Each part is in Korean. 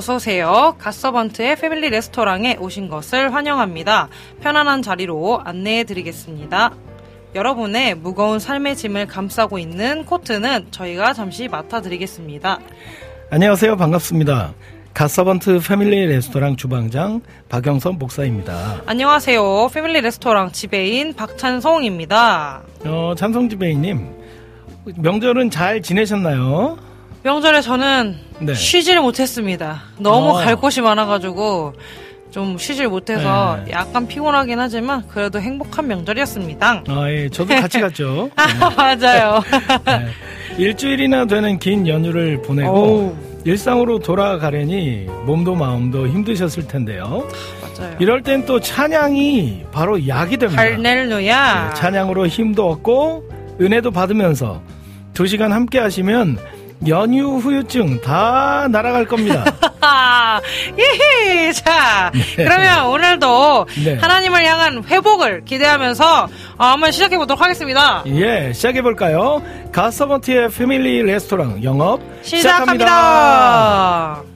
어서오세요. 갓서번트의 패밀리 레스토랑에 오신 것을 환영합니다. 편안한 자리로 안내해 드리겠습니다. 여러분의 무거운 삶의 짐을 감싸고 있는 코트는 저희가 잠시 맡아드리겠습니다. 안녕하세요. 반갑습니다. 갓서번트 패밀리 레스토랑 주방장 박영선 목사입니다. 안녕하세요. 패밀리 레스토랑 지배인 박찬송입니다. 어, 찬송지배이님, 명절은 잘 지내셨나요? 명절에 저는 네. 쉬지를 못했습니다. 너무 어. 갈 곳이 많아가지고 좀 쉬질 못해서 네. 약간 피곤하긴 하지만 그래도 행복한 명절이었습니다. 아, 예, 저도 같이 갔죠. 아, 맞아요. 네. 일주일이나 되는 긴 연휴를 보내고 어우. 일상으로 돌아가려니 몸도 마음도 힘드셨을 텐데요. 맞아요. 이럴 땐 또 찬양이 바로 약이 됩니다. 할렐루야. 네, 찬양으로 힘도 얻고 은혜도 받으면서 두 시간 함께 하시면 연휴 후유증 다 날아갈 겁니다. 아, 예히. 자, 그러면 오늘도 네. 하나님을 향한 회복을 기대하면서 어, 한번 시작해 보도록 하겠습니다. 예, 시작해 볼까요? 가서번트의 패밀리 레스토랑 영업 시작합니다. 할렐루야!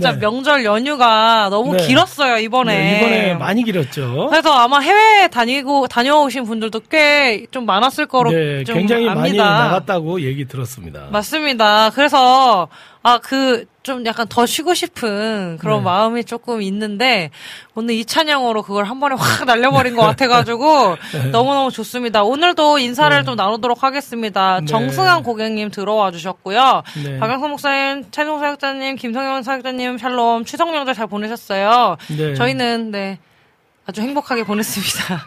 진짜 네. 명절 연휴가 너무 네. 길었어요, 이번에. 네, 이번에 많이 길었죠. 그래서 아마 해외 다니고, 다녀오신 분들도 꽤 좀 많았을 거로 네, 좀 굉장히 많이 압니다. 나갔다고 얘기 들었습니다. 맞습니다. 그래서 아 그 좀 약간 더 쉬고 싶은 그런 네. 마음이 조금 있는데 오늘 이 찬양으로 그걸 한 번에 확 날려버린 것 같아가지고 너무 너무 좋습니다. 오늘도 인사를 네. 좀 나누도록 하겠습니다. 네. 정승환 고객님 들어와 주셨고요. 네. 박영선 목사님, 찬용 사역자님, 김성현 사역자님, 샬롬 추석 명절 잘 보내셨어요. 네. 저희는 네 아주 행복하게 보냈습니다.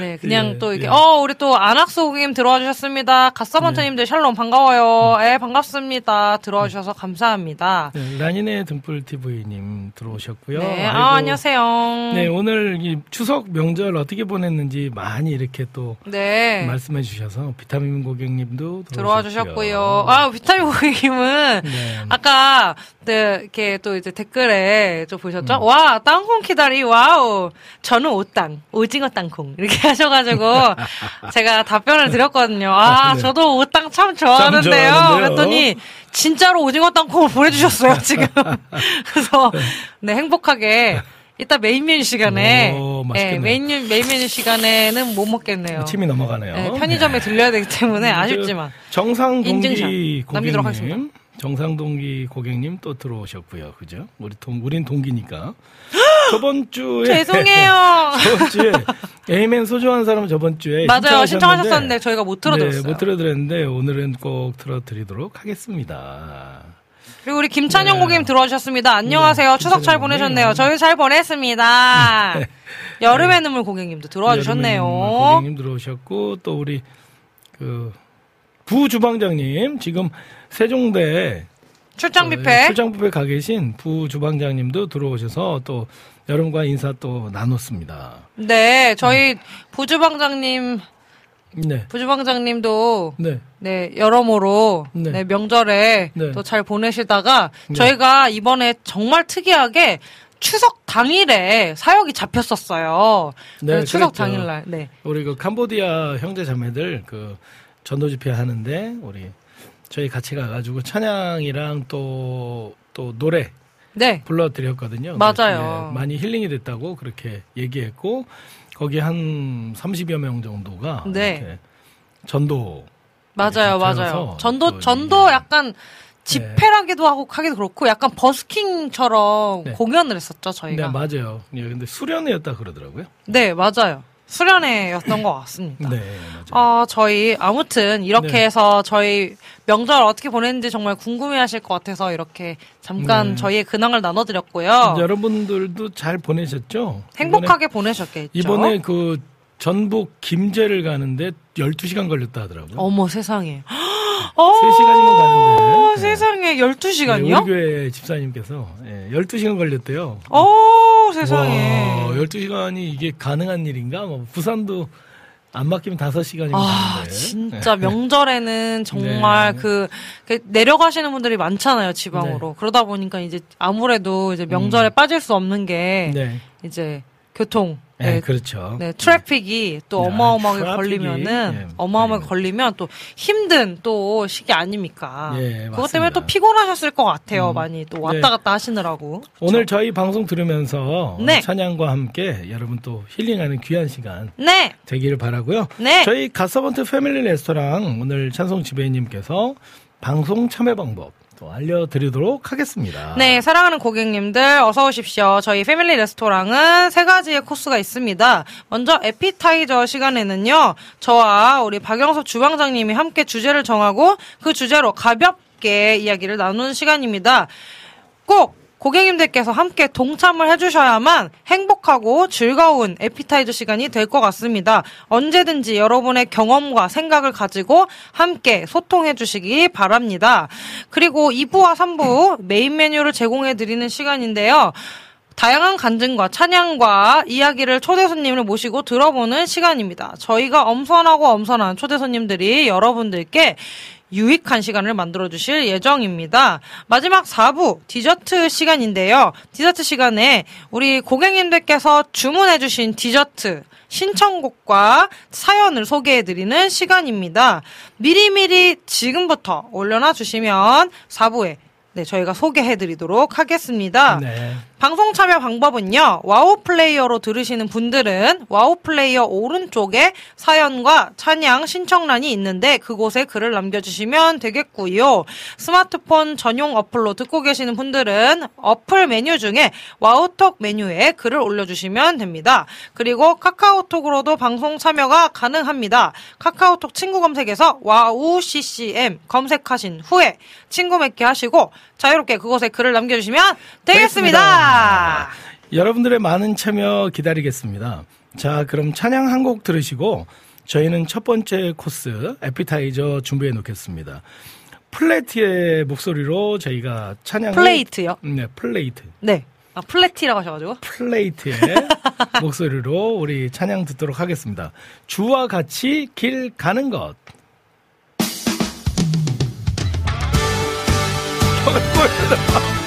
네, 그냥 예, 또 이게 예. 어 우리 또 안학수 고객님 들어와 주셨습니다. 갓사번터님들 샬롬 반가워요. 예, 반갑습니다. 들어와 주셔서 감사합니다. 네, 라니네 등불 TV님 들어오셨고요. 네, 아이고. 아 안녕하세요. 네, 오늘 이 추석 명절 어떻게 보냈는지 많이 이렇게 또 네. 말씀해 주셔서 비타민 고객님도 들어와. 주셨고요. 아 비타민 고객님은 네. 아까 네, 이렇게 또 이제 댓글에 좀 보셨죠? 음. 와 땅콩 키다리 와우. 저는 오땅 오징어 땅콩 이렇게 하셔가지고 제가 답변을 드렸거든요. 아 네. 저도 오땅 참 좋아하는데요. 그랬더니 진짜로 오징어 땅콩을 보내주셨어요 지금. 그래서 네 행복하게. 이따 메인 메뉴 시간에 오, 네. 메인 메뉴 메인 메뉴 시간에는 못 먹겠네요. 침이 넘어가네요. 네, 편의점에 들려야 되기 때문에 아쉽지만 저 정상 동기 인증샷 남기도록 하겠습니다. 고객님, 정상 동기 고객님 또 들어오셨고요. 그죠? 우리 동, 우린 동기니까. 저번 주에 죄송해요. 저번 주에 에이맨 소중한 사람은 저번 주에 맞아요. 신청하셨었는데 저희가 못 틀어드렸어요. 네, 못 틀어드렸는데 오늘은 꼭 틀어드리도록 하겠습니다. 그리고 우리 김찬영 네. 고객님 들어와 주셨습니다. 안녕하세요. 네, 추석 잘 보내셨네요. 저희 잘 보냈습니다. 여름의 눈물 고객님도 들어와 주셨네요. 고객님 들어오셨고 또 우리 그 부주방장님 지금 세종대 출장 어, 뷔페. 출장 뷔페 가 계신 부주방장님도 들어오셔서 또 여러분과 인사 또 나눴습니다. 네, 저희 부주방장님, 네. 부주방장님도 네. 네, 여러모로 네. 네, 명절에 네. 또잘 보내시다가 네. 저희가 이번에 정말 특이하게 추석 당일에 사역이 잡혔었어요. 네, 추석 그랬죠. 당일날. 네. 우리 그 캄보디아 형제 자매들 그 전도 집회 하는데 우리 저희 같이 가가지고 찬양이랑 또 또 노래 네. 불러드렸거든요. 맞아요. 네, 많이 힐링이 됐다고 그렇게 얘기했고 거기 한 30여 명 정도가 네. 전도 맞아요, 맞아요. 전도 또 전도 약간 집회라기도 하고 하기도 그렇고 약간 버스킹처럼 네. 공연을 했었죠 네, 저희가. 맞아요. 예, 근데 수련회였다 그러더라고요. 네, 맞아요. 수련회였던 것 같습니다. 네, 맞아요. 아, 저희 아무튼 이렇게 네. 해서 저희 명절 어떻게 보냈는지 정말 궁금해하실 것 같아서 이렇게 잠깐 네. 저희의 근황을 나눠드렸고요. 여러분들도 잘 보내셨죠? 행복하게 보내셨겠죠. 이번에, 이번에 그 전북 김제를 가는데 12시간 걸렸다 하더라고요. 어머 세상에. 어, 3시간이면 가는데. 네. 세상에 12시간이요? 네, 우리 교회 집사님께서 예, 12시간 걸렸대요. 어, 세상에. 와, 12시간이 이게 가능한 일인가? 뭐 부산도 안 막히면 5시간이면 아, 가는데. 진짜 명절에는 정말 네. 그, 그 내려가시는 분들이 많잖아요, 지방으로. 그러다 보니까 이제 아무래도 이제 명절에 빠질 수 없는 게 네. 이제 교통. 네, 네, 그렇죠. 네, traffic이 또 네, 어마어마하게 traffic이, 걸리면은 네, 어마어마하게 네. 걸리면 또 힘든 또 시기 아닙니까? 예, 그것 때문에. 또 피곤하셨을 것 같아요, 음. 많이 또 왔다 네. 갔다 하시느라고. 오늘 저희 방송 들으면서 네. 찬양과 함께 여러분 또 힐링하는 귀한 시간 네, 되기를 바라고요. 네. 저희 갓서번트 패밀리 레스토랑 오늘 찬송 지배님께서 방송 참여 방법 또 알려드리도록 하겠습니다. 네, 사랑하는 고객님들 어서 오십시오. 저희 패밀리 레스토랑은 세 가지의 코스가 있습니다. 먼저 에피타이저 시간에는요. 저와 우리 박영석 주방장님이 함께 주제를 정하고 그 주제로 가볍게 이야기를 나누는 시간입니다. 꼭 고객님들께서 함께 동참을 해주셔야만 행복하고 즐거운 에피타이저 시간이 될 것 같습니다. 언제든지 여러분의 경험과 생각을 가지고 함께 소통해 주시기 바랍니다. 그리고 2부와 3부 메인 메뉴를 제공해 드리는 시간인데요. 다양한 간증과 찬양과 이야기를 초대 손님을 모시고 들어보는 시간입니다. 저희가 엄선하고 엄선한 초대 손님들이 여러분들께 유익한 시간을 만들어 주실 예정입니다. 마지막 4부 디저트 시간인데요. 디저트 시간에 우리 고객님들께서 주문해 주신 디저트 신청곡과 사연을 소개해 드리는 시간입니다. 미리미리 지금부터 올려놔 주시면 4부에 네, 저희가 소개해 드리도록 하겠습니다. 네. 방송 참여 방법은요. 와우 플레이어로 들으시는 분들은 와우 플레이어 오른쪽에 사연과 찬양 신청란이 있는데 그곳에 글을 남겨주시면 되겠고요. 스마트폰 전용 어플로 듣고 계시는 분들은 어플 메뉴 중에 와우톡 메뉴에 글을 올려주시면 됩니다. 그리고 카카오톡으로도 방송 참여가 가능합니다. 카카오톡 친구 검색에서 와우 CCM 검색하신 후에 친구 맺기 하시고 자유롭게 그곳에 글을 남겨주시면 되겠습니다. 여러분들의 많은 참여 기다리겠습니다. 자, 그럼 찬양 한 곡 들으시고 저희는 첫 번째 코스 에피타이저 준비해 놓겠습니다. 플레이트의 목소리로 저희가 찬양 플레이트요? 네, 플레이트. 네. 아, 플래티라고 하셔가지고. 플레이트의 목소리로 우리 찬양 듣도록 하겠습니다. 주와 같이 길 가는 것. 주와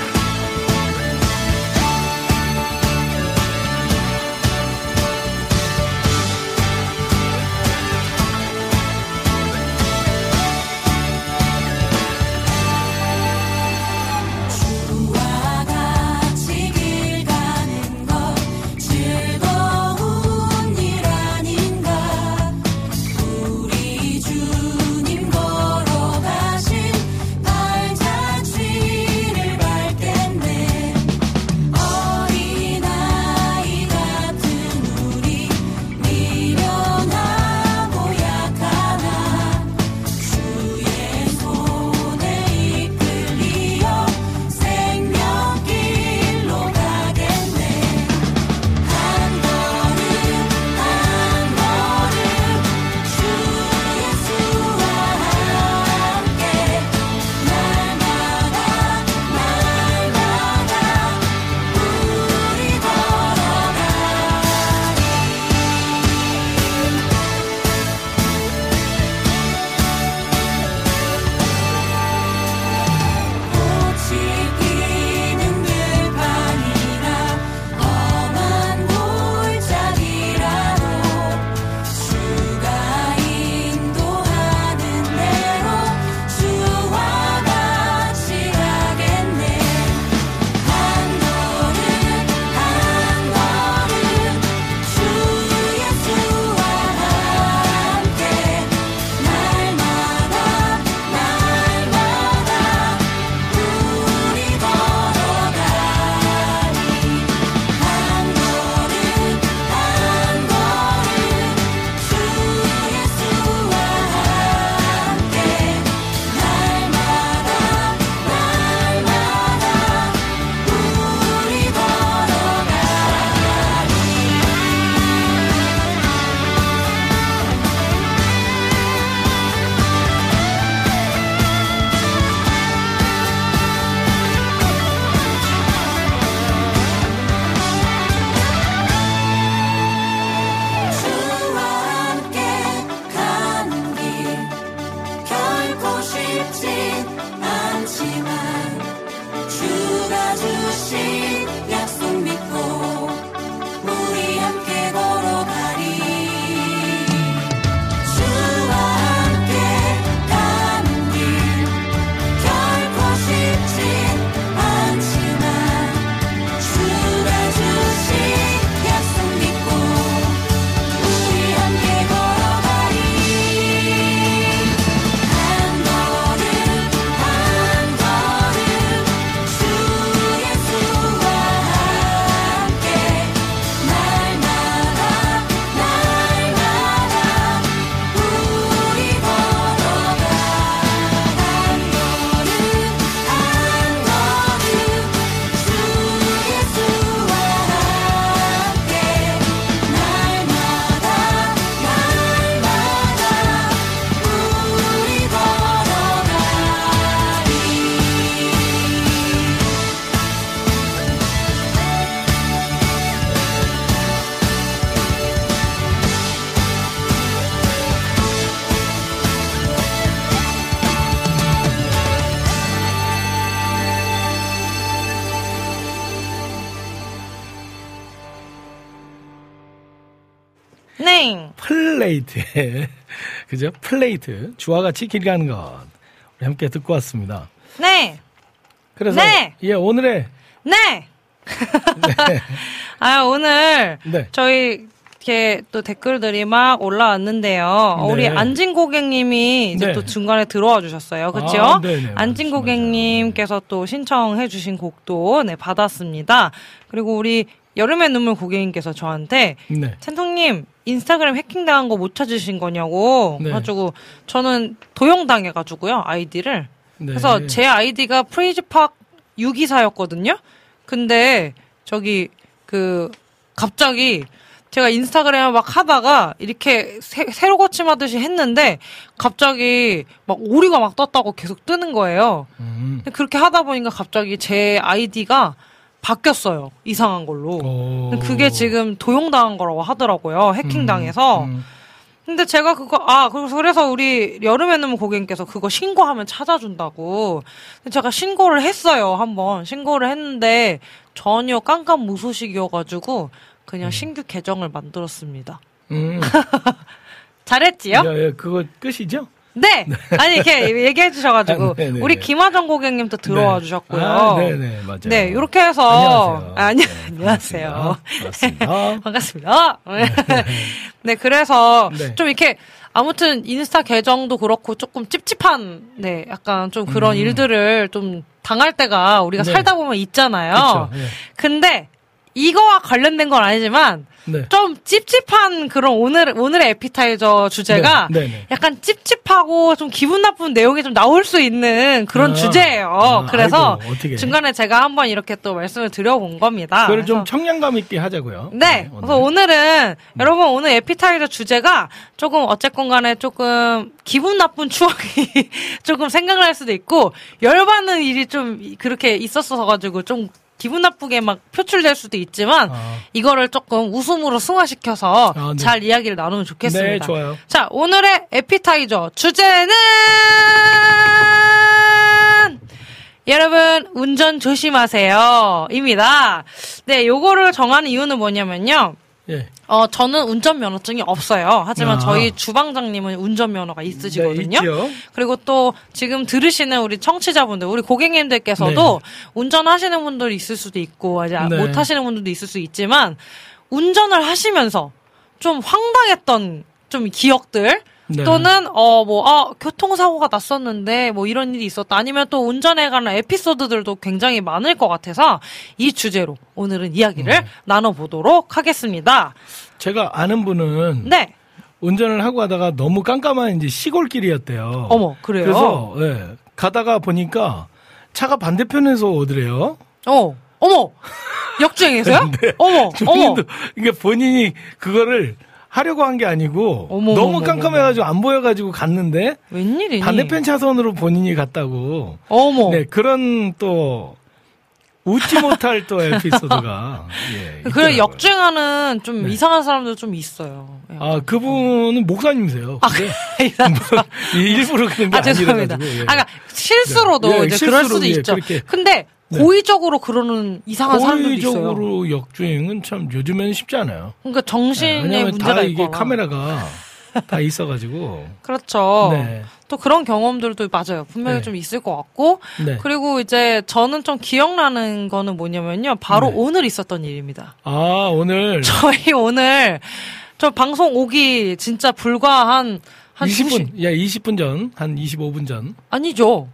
그죠? 플레이트 주와 같이 길 가는 것 우리 함께 듣고 왔습니다. 네. 그래서 네. 예 오늘의 네. 아, 오늘 네. 저희 이렇게 또 댓글들이 막 올라왔는데요. 네. 우리 안진 고객님이 이제 네. 또 중간에 들어와 주셨어요. 그렇죠? 아, 네네, 안진 맞습니다. 고객님께서 또 신청해 주신 곡도 네, 받았습니다. 그리고 우리 여름의 눈물 고객님께서 저한테 네. 챈통님 인스타그램 해킹당한 거 못 찾으신 거냐고 네. 가지고 저는 도용당해가지고요 아이디를 네. 그래서 제 아이디가 프리즈팍 624였거든요. 근데 저기 그 갑자기 제가 인스타그램을 막 하다가 이렇게 새, 새로 고침하듯이 했는데 갑자기 막 오류가 막 떴다고 계속 뜨는 거예요. 음. 그렇게 하다 보니까 갑자기 제 아이디가 바뀌었어요. 이상한 걸로. 오. 그게 지금 도용당한 거라고 하더라고요. 해킹당해서. 음. 근데 제가 그거 아 그래서 우리 여름에 눈물 고객님께서 그거 신고하면 찾아준다고 제가 신고를 했어요 한번 신고를 했는데 전혀 깜깜 무소식이어가지고 그냥 신규 계정을 만들었습니다 음. 잘했지요? 야, 야, 그거 끝이죠? 네 아니 이렇게 얘기해 주셔가지고 아, 네네네. 우리 김하정 고객님도 들어와 네. 주셨고요 아, 네네, 맞아요. 네 이렇게 해서 안녕하세요. 아, 네, 안녕하세요 반갑습니다. 반갑습니다. 네, 그래서 네. 좀 이렇게 아무튼 인스타 계정도 그렇고 조금 찝찝한 네, 약간 좀 그런 일들을 좀 당할 때가 우리가 음. 네. 살다 보면 있잖아요. 그쵸, 예. 근데 이거와 관련된 건 아니지만 네. 좀 찝찝한 그런 오늘 오늘의 에피타이저 주제가 네, 네네. 약간 찝찝하고 좀 기분 나쁜 내용이 좀 나올 수 있는 그런 아, 주제예요. 아, 그래서 아이고. 중간에 제가 한번 이렇게 또 말씀을 드려본 겁니다. 그걸 좀 청량감 있게 하자고요. 네. 오늘. 그래서 오늘은 여러분 오늘 에피타이저 주제가 조금 어쨌건 간에 조금 기분 나쁜 추억이 조금 생각날 수도 있고 열받는 일이 좀 그렇게 있었어 가지고 좀 기분 나쁘게 막 표출될 수도 있지만 아. 이거를 조금 웃음으로 승화시켜서 아, 네. 잘 이야기를 나누면 좋겠습니다. 네, 좋아요. 자, 오늘의 에피타이저 주제는 여러분 운전 조심하세요. 입니다. 네, 요거를 정하는 이유는 뭐냐면요. 예. 어, 저는 운전면허증이 없어요. 하지만 아. 저희 주방장님은 운전면허가 있으시거든요. 네. 그리고 또 지금 들으시는 우리 청취자분들, 우리 고객님들께서도 운전하시는 분들이 있을 수도 있고, 아직 네. 못 하시는 분들도 있을 수 있지만, 운전을 하시면서 좀 황당했던 좀 기억들, 네. 또는 어뭐 아 교통사고가 났었는데 뭐 이런 일이 있었다 아니면 또 운전에 관한 에피소드들도 굉장히 많을 것 같아서 이 주제로 오늘은 이야기를 음. 나눠보도록 하겠습니다. 제가 아는 분은 네. 운전을 하고 가다가 너무 깜깜한 이제 시골길이었대요. 어머, 그래요? 그래서 예, 가다가 보니까 차가 반대편에서 오더래요. 어, 어머, 역주행해서요? 어머, 어머. 본인도 그러니까 본인이 그거를 하려고 한 게 아니고 어머, 너무 깜깜해가지고 안 보여가지고 갔는데 웬일이니? 반대편 차선으로 본인이 갔다고. 어머. 네 그런 또 웃지 못할 또 에피소드가. 예, 그래. 역주행하는 좀 이상한 사람들 좀 있어요. 예. 아 그분은 목사님이세요. 근데 이상한 사람. 일부러 그런 게 아 죄송합니다. 아니라가지고. 예. 아, 그러니까 실수로도 네. 예, 이제 그럴 실수로, 수도 예, 있죠. 그렇게. 근데 네. 고의적으로 그러는 이상한 사람들도 있어요. 고의적으로 역주행은 참 요즘에는 쉽지 않아요. 그러니까 정신에 왜냐하면 문제가 다 이게 있거나. 카메라가 다 있어가지고. 그렇죠. 네. 또 그런 경험들도 맞아요. 분명히 네. 좀 있을 것 같고. 네. 그리고 이제 저는 좀 기억나는 거는 뭐냐면요. 바로 네. 오늘 있었던 일입니다. 아 오늘 저희 오늘 저 방송 오기 진짜 불과 한, 한 20분, 2시, 야 20분 전, 한 25분 전. 아니죠.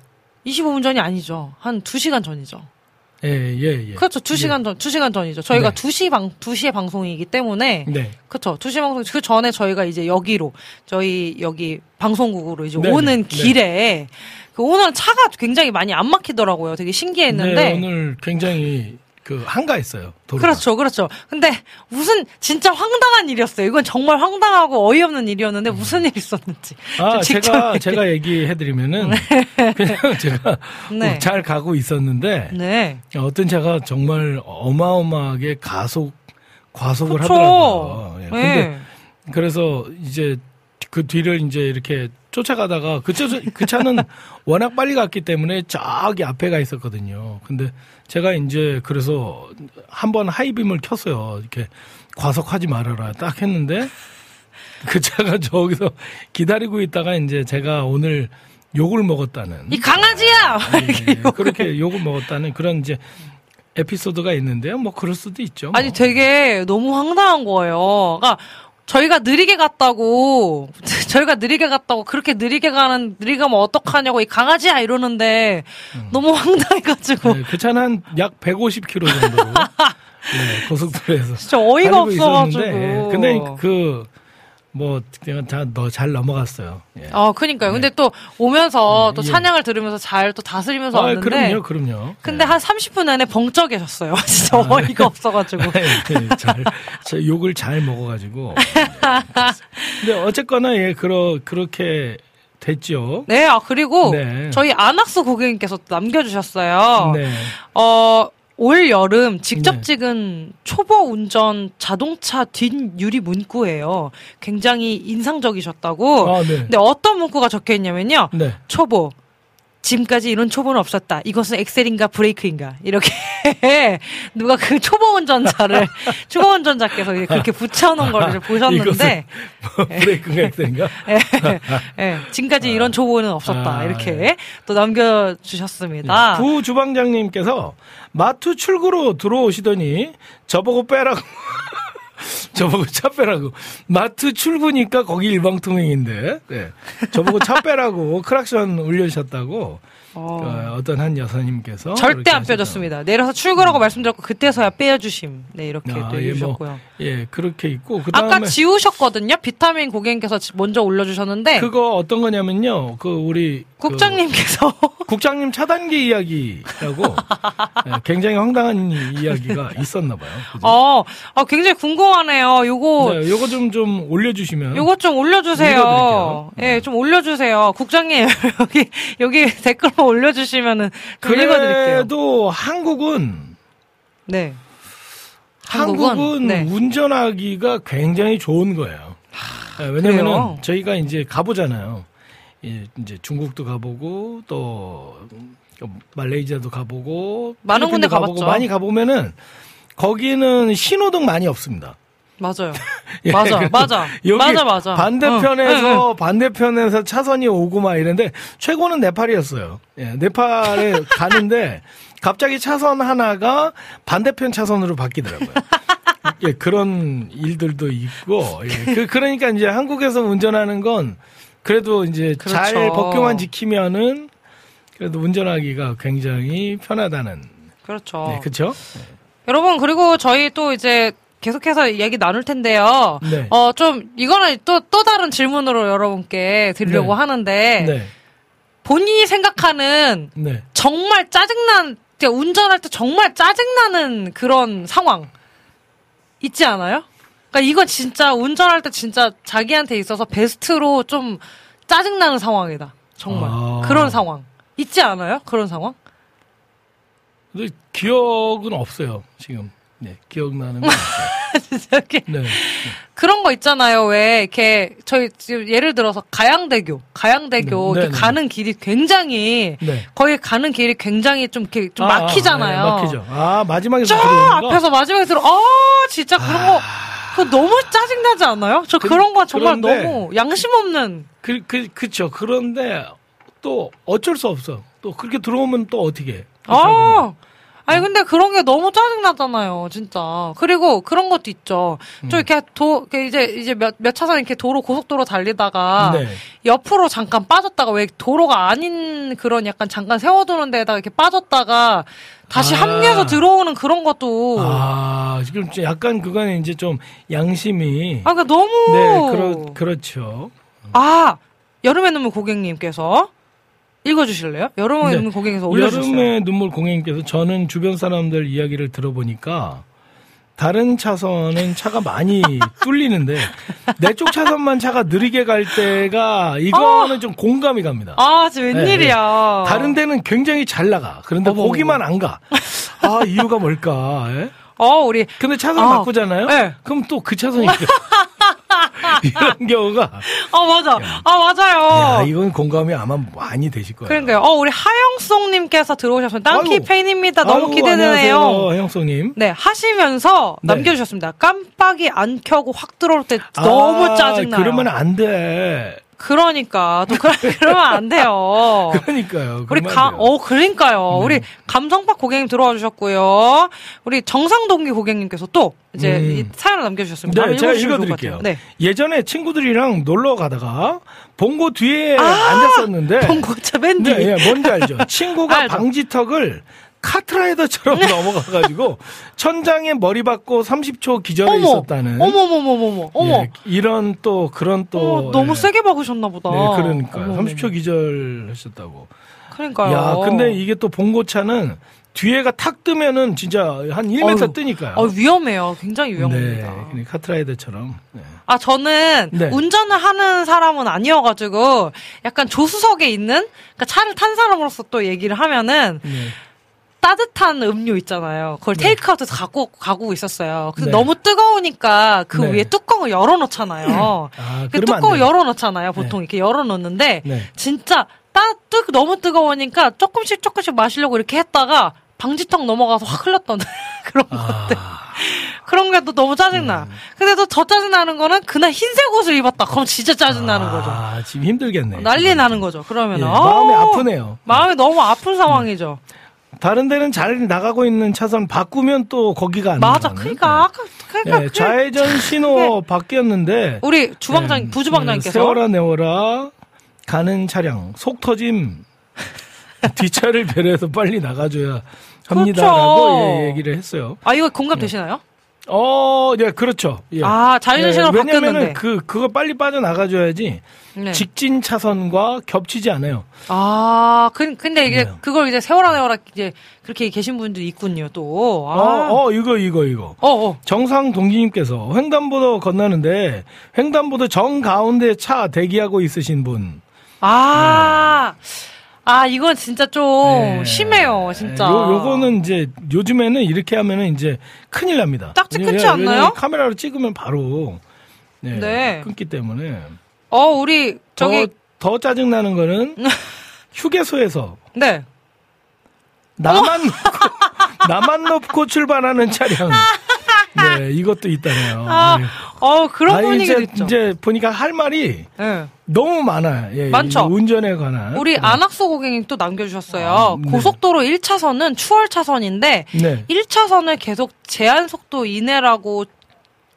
25분 전이 아니죠. 한 2시간 전이죠. 예, 예, 예. 그렇죠. 2시간 전, 2시간 전이죠. 저희가 네. 2시 방, 2시에 방송이기 때문에. 네. 그렇죠. 2시 방송, 그 전에 저희가 이제 여기로, 저희 여기 방송국으로 이제 네네. 오는 네. 길에, 그 오늘은 차가 굉장히 많이 안 막히더라고요. 되게 신기했는데. 네, 오늘 굉장히 그 한가했어요. 도로가. 그렇죠, 그렇죠. 근데 무슨 진짜 황당한 일이었어요. 이건 정말 황당하고 어이없는 일이었는데 무슨 일이 있었는지. 아, 제가 얘기- 제가 얘기해드리면은 그냥 제가 네. 잘 가고 있었는데 네. 어떤 차가 정말 어마어마하게 가속 과속을 그렇죠. 하더라고요. 예, 근데 네. 그래서 이제 그 뒤를 이제 이렇게 쫓아가다가 그, 차, 그 차는 워낙 빨리 갔기 때문에 저기 앞에 가 있었거든요. 근데 제가 이제 그래서 한 번 하이빔을 켰어요. 이렇게 과속하지 말아라 딱 했는데 그 차가 저기서 기다리고 있다가 이제 제가 오늘 욕을 먹었다는 이 강아지야! 예, 그렇게 욕을 먹었다는 그런 이제 에피소드가 있는데요. 뭐 그럴 수도 있죠. 뭐. 아니 되게 너무 황당한 거예요. 그러니까 저희가 느리게 갔다고 저희가 느리게 갔다고 그렇게 느리게 가는 느리게 가면 어떡하냐고 이 강아지야 이러는데 너무 황당해가지고. 네, 그 차는 한 약 150km 정도. 네, 고속도로에서 진짜 어이가 없어가지고. 예, 근데 그 뭐 그냥 다너잘 넘어갔어요. 예. 어, 그니까요. 근데 또 오면서 네, 또 예. 찬양을 들으면서 잘 또 다스리면서 아, 왔는데. 그럼요, 그럼요. 근데 예. 한 30분 안에 벙쪄 계셨어요. 진짜 어이가 없어가지고. 네, 잘, 저 욕을 잘 먹어가지고. 근데 어쨌거나 예, 그러 그렇게 됐죠. 네, 아, 그리고 네. 저희 아낙스 고객님께서 또 남겨주셨어요. 네. 어, 올 여름 직접 네. 찍은 초보 운전 자동차 뒷 유리 문구예요. 굉장히 인상적이셨다고. 아, 네. 근데 어떤 문구가 적혀 있냐면요. 네. 초보. 지금까지 이런 초보는 없었다. 이것은 엑셀인가 브레이크인가. 이렇게 누가 그 초보 운전자를 초보 운전자께서 그렇게 붙여놓은 거를 보셨는데 뭐 브레이크가 엑셀인가? 예, 예, 지금까지 이런 초보는 없었다. 아, 이렇게 또 남겨주셨습니다. 부 주방장님께서 마트 출구로 들어오시더니 저보고 빼라고. 저보고 차 빼라고. 마트 출구니까 거기 일방통행인데. 네. 저보고 차 빼라고 크락션 울려주셨다고. 어. 어, 어떤 한 여사님께서. 절대 안. 빼줬습니다. 내려서 출구라고 말씀드렸고 그때서야 빼주심. 네 이렇게 아, 또 예, 해주셨고요. 뭐, 예, 그렇게 있고. 그 다음에. 아까 지우셨거든요. 비타민 고객님께서 지- 먼저 올려주셨는데 그거 어떤 거냐면요. 그 우리. 그 국장님께서 국장님 차단기 이야기라고 예, 굉장히 황당한 이야기가 있었나 봐요. 그죠? 어, 아, 굉장히 궁금하네요. 요거 네, 요거 좀좀 올려주시면. 요거 좀 올려주세요. 예, 좀 올려주세요. 국장님 여기 여기 댓글로 올려주시면은 좀 읽어드릴게요. 그래도 한국은 네. 한국은, 한국은, 네. 운전하기가 굉장히 좋은 거예요. 예, 왜냐면은 그래요? 저희가 이제 가보잖아요. 예, 이제 중국도 가보고 또 말레이시아도 가보고 많은 군데 가보고. 많이 가보면은 거기는 신호등 많이 없습니다. 맞아요. 예, 맞아, 맞아. 여기 맞아, 맞아. 반대편에서 응, 응, 반대편에서 차선이 오고 막 이런데 최고는 네팔이었어요. 예, 네팔에 가는데 갑자기 차선 하나가 반대편 차선으로 바뀌더라고요. 예, 그런 일들도 있고 예, 그 그러니까 이제 한국에서 운전하는 건 그래도 이제 잘 그렇죠. 법규만 지키면은 그래도 운전하기가 굉장히 편하다는 그렇죠. 네, 그렇죠? 여러분 그리고 저희 또 이제 계속해서 얘기 나눌 텐데요. 네. 어좀 이거는 또 또 다른 질문으로 여러분께 드리려고 네. 하는데 네. 본인이 생각하는 네. 정말 짜증난 운전할 때 정말 짜증나는 그런 상황 있지 않아요? 그러니까 이건 진짜 운전할 때 진짜 자기한테 있어서 베스트로 좀 짜증나는 상황이다. 정말 아. 그런 상황 있지 않아요? 그런 상황? 근데 기억은 없어요 지금. 네, 기억나는 건 없어요. 진짜 이렇게 네. 그런 거 있잖아요. 왜 이렇게 저희 지금 예를 들어서 가양대교, 가양대교 네, 이렇게 네, 가는 길이 굉장히 네. 거기 가는 길이 굉장히 좀 이렇게 좀 아, 막히잖아요. 아, 네, 막히죠. 아 마지막에 저 앞에서 마지막에 들어, 아 진짜 그런 거. 그거 너무 짜증나지 않아요? 저 그- 그, 런거 정말 그런데- 너무 양심 없는. 그, 그, 그쵸. 그런데 또 어쩔 수 없어. 또 그렇게 들어오면 또 어떻게 해. 아, 아니 근데 그런 게 너무 짜증 나잖아요, 진짜. 그리고 그런 것도 있죠. 음. 좀 이렇게 도 이제 이제 몇 몇 차선 이렇게 도로 고속도로 달리다가 네. 옆으로 잠깐 빠졌다가 왜 도로가 아닌 그런 약간 잠깐 세워두는 데다가 이렇게 빠졌다가 다시 아. 합류해서 들어오는 그런 것도 아, 아, 지금 좀 약간 그거는 이제 좀 양심이. 그러니까 너무 네, 그렇, 그렇죠. 아 여름의 눈물 고객님께서 읽어주실래요? 여름의 네. 눈물 고객님께서 올려주셨어요. 여름의 눈물 공행께서 저는 주변 사람들 이야기를 들어보니까 다른 차선은 차가 많이 뚫리는데 내 쪽 차선만 차가 느리게 갈 때가 이거는 좀 공감이 갑니다. 아, 진짜 웬일이야. 네, 다른 데는 굉장히 잘 나가. 그런데 어머, 거기만 안 가. 아, 이유가 뭘까? 예? 어, 우리 근데 차선 아, 바꾸잖아요? 네. 그럼 또 그 차선이. 이런 경우가 아 맞아. 아 맞아요. 야, 이건 공감이 아마 많이 되실 거예요. 그러니까요. 어 우리 하영송님께서 들어오셨습니다. 땅키. 팬입니다. 너무 기대되네요. 안녕하세요, 형송님. 네, 하시면서 네. 남겨주셨습니다. 깜빡이 안 켜고 확 들어올 때 너무 아, 짜증나요. 그러면 안 돼. 그러니까, 또, 그러, 그러면 안 돼요. 그러니까요. 우리 그러면 가, 안 돼요. 어, 그러니까요. 네. 우리 감성박 고객님 들어와 주셨고요. 우리 정상동기 고객님께서 또 이제 음. 이 사연을 남겨주셨습니다. 네, 제가 읽어드릴게요. 네. 예전에 친구들이랑 놀러 가다가 봉고 뒤에 아, 앉았었는데. 봉고차 밴디. 네, 예, 뭔지 알죠? 친구가 알죠. 방지턱을 카트라이더처럼 넘어가가지고 천장에 머리 박고 30초 기절해 어머, 있었다는. 어머머머머머, 어머. 예, 이런 또 그런 또 어, 너무 예. 세게 박으셨나 보다. 네, 그러니까요. 어머머머. 30초 기절하셨다고. 그러니까요. 야, 근데 이게 또 봉고차는 뒤에가 탁 뜨면은 진짜 한 1m 어휴, 뜨니까요. 어, 위험해요. 굉장히 네, 위험합니다. 그러니까 카트라이더처럼. 네. 아, 저는 네. 운전을 하는 사람은 아니어가지고 약간 조수석에 있는 그러니까 차를 탄 사람으로서 또 얘기를 하면은 네. 따뜻한 음료 있잖아요. 그걸 테이크아웃해서 갖고 가고 있었어요. 근데 네. 너무 뜨거우니까 그 네. 위에 뚜껑을 열어놓잖아요. 아, 그 뚜껑을. 열어놓잖아요. 보통 이렇게 열어놓는데 네. 진짜 따 뜨, 너무 뜨거우니까 조금씩 조금씩 마시려고 이렇게 했다가 방지턱 넘어가서 확 흘렀던 그런 아, 그런 게 또 너무 짜증나. 근데 또 더 짜증나는 거는 그날 흰색 옷을 입었다. 그럼 진짜 짜증나는 거죠. 아, 지금 힘들겠네. 난리 나는 거죠. 그러면 예, 은 마음이 아프네요. 마음이 너무 아픈 상황이죠. 다른 데는 잘 나가고 있는 차선 바꾸면 또 거기가 안 맞아. 나가는. 그러니까 아까 그러니까 예, 그- 좌회전 신호 바뀌었는데 우리 주방장 예, 부주방장님께서 예, 세워라 내워라 가는 차량 속 터짐 뒷차를 배려해서 빨리 나가줘야 합니다라고 그렇죠. 예, 얘기를 했어요. 아 이거 공감 되시나요? 어, 예, 그렇죠. 예. 아 좌회전 신호로 왜냐면은 바뀌었는데. 그 그거 빨리 빠져 나가줘야지 네. 직진 차선과 겹치지 않아요. 아, 그, 근데 이게 네. 그걸 이제 세워라 세워라 이제 그렇게 계신 분들이 있군요. 또. 아. 어, 어, 이거 이거 이거. 어, 어. 정상 동기님께서 횡단보도 건너는데 횡단보도 정 가운데 차 대기하고 있으신 분. 아. 아, 이건 진짜 좀 네. 심해요, 진짜. 요, 요거는 이제 요즘에는 이렇게 하면은 이제 큰일 납니다. 딱지 끊지 왜냐- 않나요? 카메라로 찍으면 바로 네, 네. 끊기 때문에 어, 우리 저기 더, 더 짜증 나는 거는 휴게소에서 네. 나만 놓고, 나만 놓고 출발하는 차량. 네, 이것도 있다네요. 아, 네. 어, 그런 아, 분위기도 이제, 있죠. 이제 보니까 할 말이 네. 너무 많아요. 예, 많죠? 이 운전에 관한. 우리 네. 안학수 고객님 또 남겨주셨어요. 아, 네. 고속도로 1차선은 추월 차선인데 네. 1차선을 계속 제한 속도 이내라고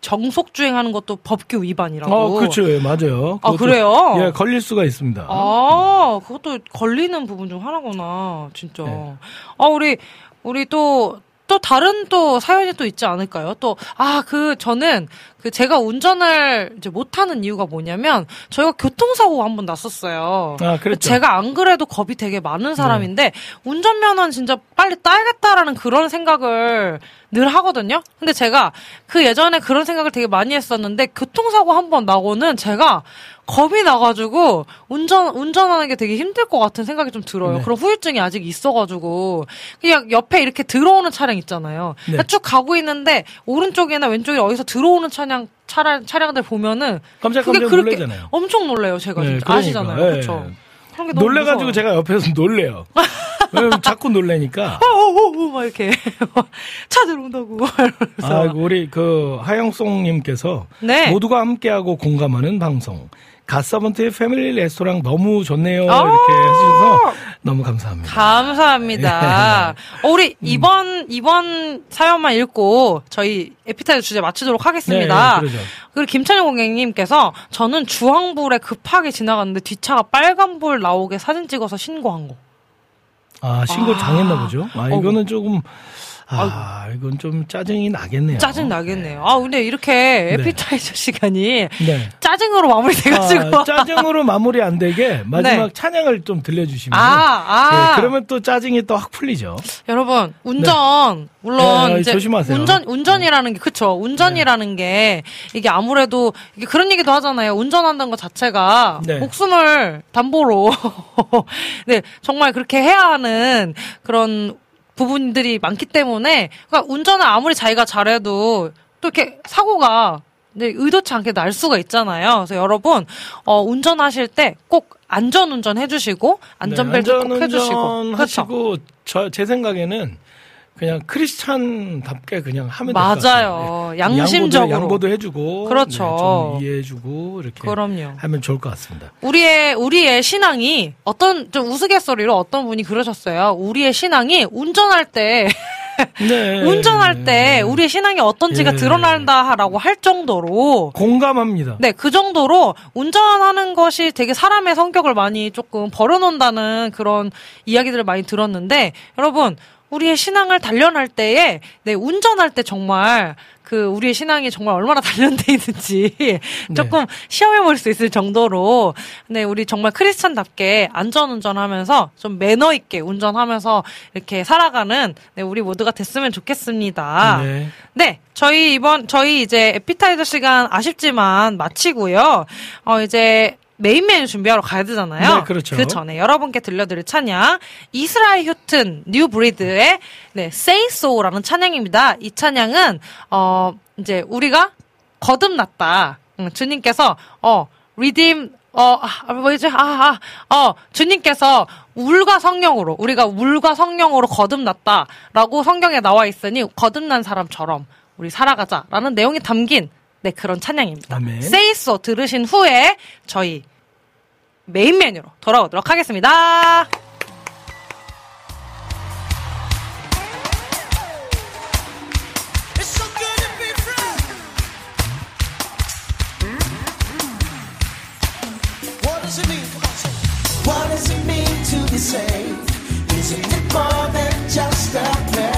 정속 주행하는 것도 법규 위반이라고. 어, 그렇죠. 예, 맞아요. 아, 그래요? 예, 걸릴 수가 있습니다. 아, 그것도 걸리는 부분 중 하나구나, 진짜. 네. 아, 우리, 우리 또, 또 다른 또 사연이 또 있지 않을까요? 또, 아, 그, 저는, 그 제가 운전을 이제 못하는 이유가 뭐냐면, 저희가 교통사고가 한 번 났었어요. 아, 그랬죠. 제가 안 그래도 겁이 되게 많은 사람인데, 운전면허는 진짜 빨리 따야겠다라는 그런 생각을 늘 하거든요? 근데 제가 그 예전에 그런 생각을 되게 많이 했었는데, 교통사고 한 번 나고는 제가 겁이 나가지고 운전 운전하는 게 되게 힘들 것 같은 생각이 좀 들어요. 네. 그런 후유증이 아직 있어가지고 그냥 옆에 이렇게 들어오는 차량 있잖아요. 네. 그러니까 쭉 가고 있는데 오른쪽이나 왼쪽에 어디서 들어오는 차량 차량 차량들 보면은 그게 깜짝깜짝 그렇게 놀라잖아요. 엄청 놀래요. 제가 네, 그러니까. 아시잖아요. 예. 그렇죠. 놀래가지고 무서워요. 제가 옆에서 놀래요. 왜냐면 자꾸 놀래니까. 어어어 막 이렇게 차 들어온다고 아이고, 우리 그 하영송님께서 네. 모두가 함께하고 공감하는 방송. 갓서번트의 패밀리 레스토랑 너무 좋네요. 아. 이렇게 해주셔서 너무 감사합니다. 감사합니다. 어, 우리 이번 이번 사연만 읽고 저희 에피타이저 주제 마치도록 하겠습니다. 네, 그러죠. 그리고 김찬영 고객님께서 저는 주황불에 급하게 지나갔는데 뒷차가 빨간불 나오게 사진 찍어서 신고한 거. 아, 신고 아. 당했나 보죠? 아, 어우. 이거는 조금, 아, 이건 좀 짜증이 나겠네요. 짜증 나겠네요. 아 근데 이렇게 에피타이저 시간이 네. 짜증으로 마무리돼가지고. 아, 짜증으로 마무리 안 되게 마지막 네. 찬양을 좀 들려주시면. 아, 아. 예, 그러면 또 짜증이 또 확 풀리죠. 여러분 운전 물론 네, 이제 조심하세요. 운전 운전이라는 게 그쵸 운전이라는 게 이게 아무래도 이게 그런 얘기도 하잖아요 운전한다는 것 자체가 네. 목숨을 담보로 네 정말 그렇게 해야 하는 그런 부분들이 많기 때문에 그러니까 운전을 아무리 자기가 잘해도 또 이렇게 사고가 네, 의도치 않게 날 수가 있잖아요. 그래서 여러분 어, 운전하실 때 꼭 안전 운전 해주시고 안전벨트 네, 꼭 해주시고 그렇죠. 저 제 생각에는 그냥 크리스찬답게 그냥 하면. 맞아요. 네. 양심적으로. 양보도, 양보도 해주고 그렇죠. 네, 좀 이해해주고 이렇게 그럼요. 하면 좋을 것 같습니다. 우리의 우리의 신앙이 어떤 좀 우스갯소리로 어떤 분이 그러셨어요. 우리의 신앙이 운전할 때 네. 운전할 때 우리의 신앙이 어떤지가 예. 드러난다라고 할 정도로 공감합니다. 네, 그 정도로 운전하는 것이 되게 사람의 성격을 많이 조금 버려놓는다는 그런 이야기들을 많이 들었는데, 여러분, 우리의 신앙을 단련할 때에, 네, 운전할 때 정말, 그, 우리의 신앙이 정말 얼마나 단련돼 있는지 조금 시험해 볼 수 있을 정도로, 네, 우리 정말 크리스찬답게 안전 운전하면서 좀 매너 있게 운전하면서 이렇게 살아가는, 네, 우리 모두가 됐으면 좋겠습니다. 네. 네, 저희 이번 저희 이제 에피타이저 시간 아쉽지만 마치고요. 어 이제 메인 메뉴 준비하러 가야 되잖아요. 네, 그렇죠. 그 전에 여러분께 들려드릴 찬양 이스라엘 휴튼 뉴 브리드의 네, Say So라는 찬양입니다. 이 찬양은 어 이제 우리가 거듭났다. 응, 주님께서 어 리딤 어, 아, 뭐지? 아, 아, 어, 주님께서 물과 성령으로, 우리가 물과 성령으로 거듭났다라고 성경에 나와 있으니 거듭난 사람처럼 우리 살아가자라는 내용이 담긴 네, 그런 찬양입니다. 아멘. 세이소 들으신 후에 저희 메인 메뉴로 돌아오도록 하겠습니다. It's so good to be free. What does it mean? Come on, say. What does it mean to be saved? Isn't it more than just a prayer?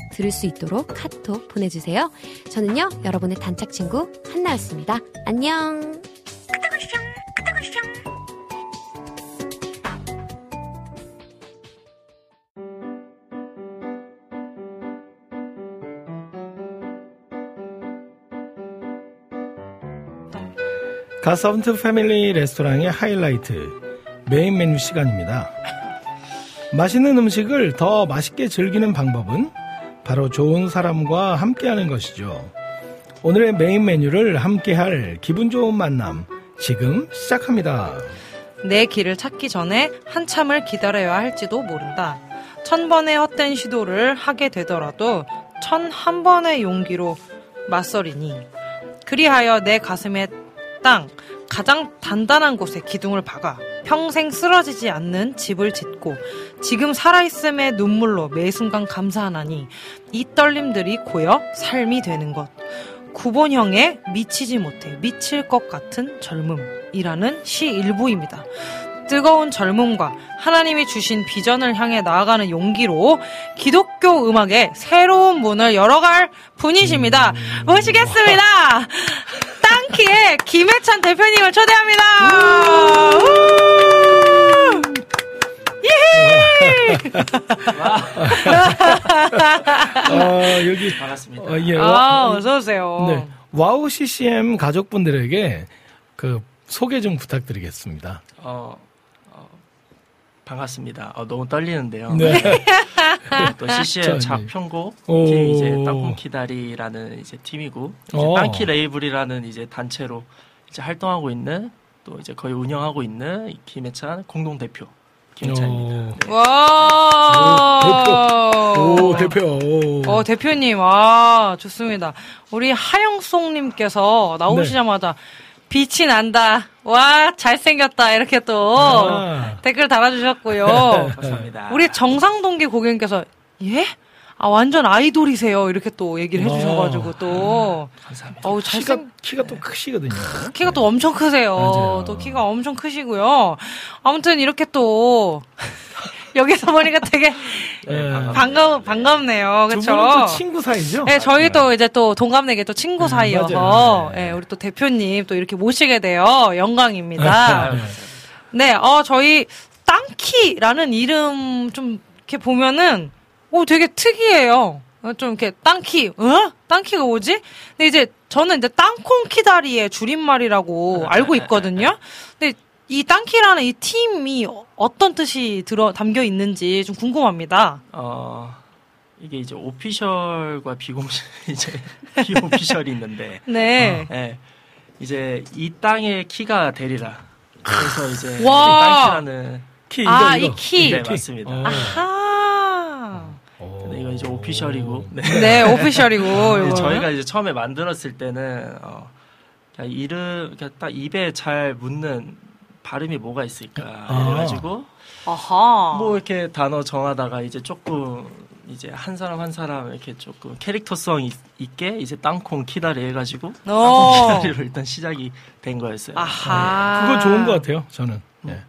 들을 수 있도록 카톡 보내주세요. 저는요 여러분의 단짝 친구 한나였습니다. 안녕. 갓서번트 패밀리 레스토랑의 하이라이트 메인 메뉴 시간입니다. 맛있는 음식을 더 맛있게 즐기는 방법은 바로 좋은 사람과 함께하는 것이죠. 오늘의 메인 메뉴를 함께할 기분 좋은 만남 지금 시작합니다. 내 길을 찾기 전에 한참을 기다려야 할지도 모른다. 천 번의 헛된 시도를 하게 되더라도 천 한 번의 용기로 맞서리니. 그리하여 내 가슴의 땅, 가장 단단한 곳에 기둥을 박아 평생 쓰러지지 않는 집을 짓고 지금 살아있음의 눈물로 매 순간 감사하나니 이 떨림들이 고여 삶이 되는 것. 구본형의 미치지 못해 미칠 것 같은 젊음이라는 시 일부입니다. 뜨거운 젊음과 하나님이 주신 비전을 향해 나아가는 용기로 기독교 음악의 새로운 문을 열어갈 분이십니다. 모시겠습니다. 땅키의 김해찬 대표님을 초대합니다. 우! 예헤! 어, 여기 반갑습니다. 어, 예, 아, 와, 어서 오세요. 네, 와우 CCM 가족분들에게 그 소개 좀 부탁드리겠습니다. 어, 어, 반갑습니다. 어, 너무 떨리는데요. 네. 또 저, CCM 네. 작편곡 오. 팀이 이제 땅콩키다리라는 이제 팀이고 이제 어. 땅키 레이블이라는 이제 단체로 이제 활동하고 있는 또 이제 거의 운영하고 있는 이 김해찬 공동 대표 김해찬입니다. 네. 와. 오, 대표. 어, 대표님, 와, 좋습니다. 우리 하영송님께서 나오시자마자 빛이 난다. 와, 잘생겼다. 이렇게 또 아. 댓글 달아주셨고요. 감사합니다. 우리 정상동기 고객님께서, 예? 아, 완전 아이돌이세요. 이렇게 또 얘기를 와. 해주셔가지고 또. 감사합니다. 어우, 키가, 키가 또 크시거든요. 키가 또 엄청 크세요. 맞아요. 또 키가 엄청 크시고요. 아무튼 이렇게 또, 여기서 보니까 되게 예. 반가우, 반갑네요. 또 친구 사이죠? 네, 저희 또 이제 또 동갑내기 또 친구 음, 사이여서. 네. 예, 우리 또 대표님 또 이렇게 모시게 되어 영광입니다. 네. 네, 어, 저희 땅키라는 이름 좀 이렇게 보면은, 오, 되게 특이해요. 어, 좀 이렇게 땅키, 어? 땅키가 뭐지? 근데 이제 저는 이제 땅콩 키다리의 줄임말이라고 알고 있거든요. 근데 이 땅키라는 이 팀이 어떤 뜻이 들어 담겨 있는지 좀 궁금합니다. 어, 이게 이제 오피셜과 비공식 이제 비오피셜이 있는데 네. 예. 이제 이 땅의 키가 되리라. 그래서 이제 와. 땅키라는 키, 이거, 아, 이거. 이 키. 네, 맞습니다. 어. 아하. 근데 이거 이제 오피셜이고. 네. 네, 오피셜이고. 저희가 이제 처음에 만들었을 때는 어, 그냥 이름 그냥 딱 입에 잘 묻는 발음이 뭐가 있을까 아. 그래가지고 아하. 뭐 이렇게 단어 정하다가 이제 조금 이제 한 사람 한 사람 이렇게 조금 캐릭터성 있, 있게 이제 땅콩 키다리 해가지고 땅콩 어. 키다리로 일단 시작이 된 거였어요. 아하. 그거 좋은 것 같아요, 저는. 예.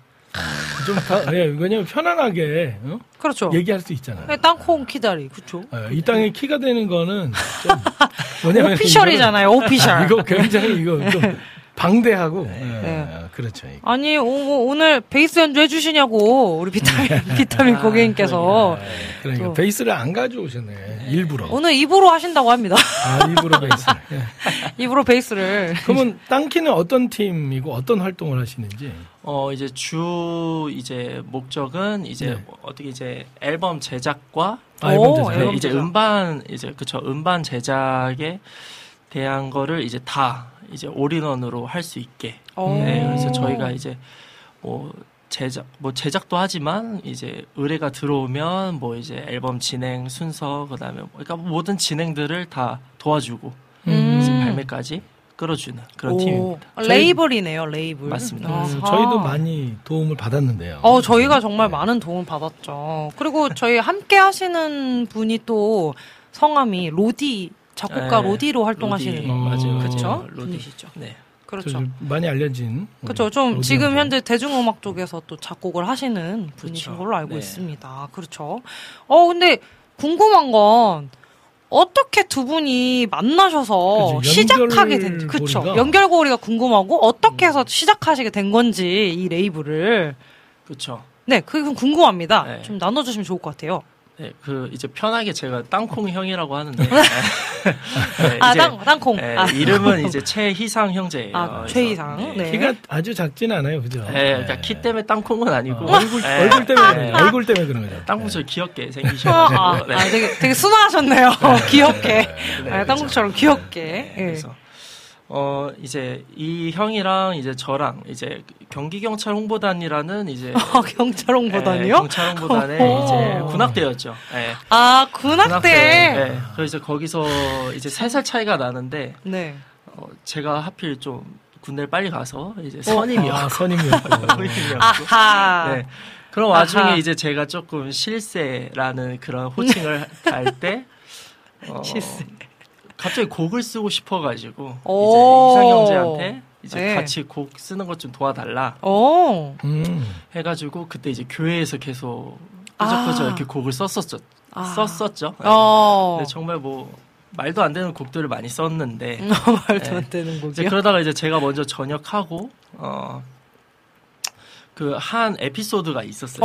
좀 다, 예, 왜냐면 편안하게 어? 그렇죠. 얘기할 수 있잖아요. 네, 땅콩 키다리. 그렇죠. 어, 이 땅에 키가 되는 거는 좀 뭐냐면 오피셜이잖아요, 오피셜. 이거 굉장히 이거 좀 방대하고 예, 네. 그렇죠. 이거. 아니, 오, 오, 늘 베이스 연주 해주시냐고, 우리 비타민, 비타민 고객님께서. 그러니까 또. 베이스를 안 가져오셨네 일부러. 오늘 입으로 하신다고 합니다. 아, 일부러 베이스. 예. 입으로 베이스를. 그러면 땅키는 어떤 팀이고 어떤 활동을 하시는지. 어 이제 주 이제 목적은 이제 네. 뭐 어떻게 이제 앨범 제작과 아, 앨범 오, 제작. 네, 앨범 이제 제작. 음반 이제 그쵸 음반 제작에 대한 거를 이제 다 이제 올인원으로 할 수 있게 오. 네, 그래서 저희가 이제 뭐 제작 뭐 제작도 하지만 이제 의뢰가 들어오면 뭐 이제 앨범 진행 순서 그다음에 뭐 그러니까 모든 진행들을 다 도와주고 음. 이제 발매까지 끌어주는 그런 오. 팀입니다. 아, 레이블이네요, 레이블. 맞습니다. 음, 저희도 많이 도움을 받았는데요. 어, 저희가 정말 네. 많은 도움을 받았죠. 그리고 저희 함께 하시는 분이 또 성함이 로디, 작곡가 네, 로디로 활동하시는 로디, 어, 맞아요. 로디. 분이시죠. 네. 그렇죠. 좀 많이 알려진. 그렇죠. 좀 지금. 현재 대중음악 쪽에서 또 작곡을 하시는 분이신 그쵸. 걸로 알고 네. 있습니다. 그렇죠. 어 근데 궁금한 건 어떻게 두 분이 만나셔서 그치, 시작하게 된지 연결고리가- 그렇죠. 연결고리가 궁금하고 어떻게 해서 시작하시게 된 건지 이 레이블을 그렇죠. 네, 그게 좀 궁금합니다. 네. 좀 나눠주시면 좋을 것 같아요. 네, 그 이제 편하게 제가 땅콩 형이라고 하는데 네, 아, 이제, 땅, 땅콩. 네, 아, 이름은 이제 최희상 형제예요. 아, 최희상. 네. 키가 아주 작진 않아요, 그죠? 네, 그러니까 키 때문에 땅콩은 아니고 어, 얼굴 네, 얼굴 때문에 네. 얼굴 때문에 그런 거죠. 땅콩 저 귀엽게 아, 생기셔가지고 아, 네. 아, 되게, 되게 순화하셨네요. 귀엽게. 네, 아, 땅콩처럼 귀엽게. 네, 예. 그래서 어 이제 이 형이랑 이제 저랑 이제 경기 경찰 홍보단이라는 이제 아, 경찰 홍보단이요? 네, 경찰 홍보단의 오. 이제 군악대였죠. 네. 아, 군악대. 네. 그래서 이제 거기서 이제 세 살 차이가 나는데 네. 어, 제가 하필 좀 군대를 빨리 가서 이제 선임이었고 아, 선임이었고. 선임이었고 아하. 네. 그런 와중에 아하. 이제 제가 조금 실세라는 그런 호칭을 할 때 어, 실세. 갑자기 곡을 쓰고 싶어가지고 오. 이제 희상 형제한테 이제 네. 같이 곡 쓰는 것 좀 도와달라 오. 음. 해가지고 그때 이제 교회에서 계속 아. 끄적끄적 이렇게 곡을 썼었죠. 아. 썼었죠. 네. 어. 근데 정말 뭐 말도 안 되는 곡들을 많이 썼는데 말도 네. 안 되는 이제 곡이요. 그러다가 이제 제가 먼저 전역하고 어. 그 한 에피소드가 있었어요.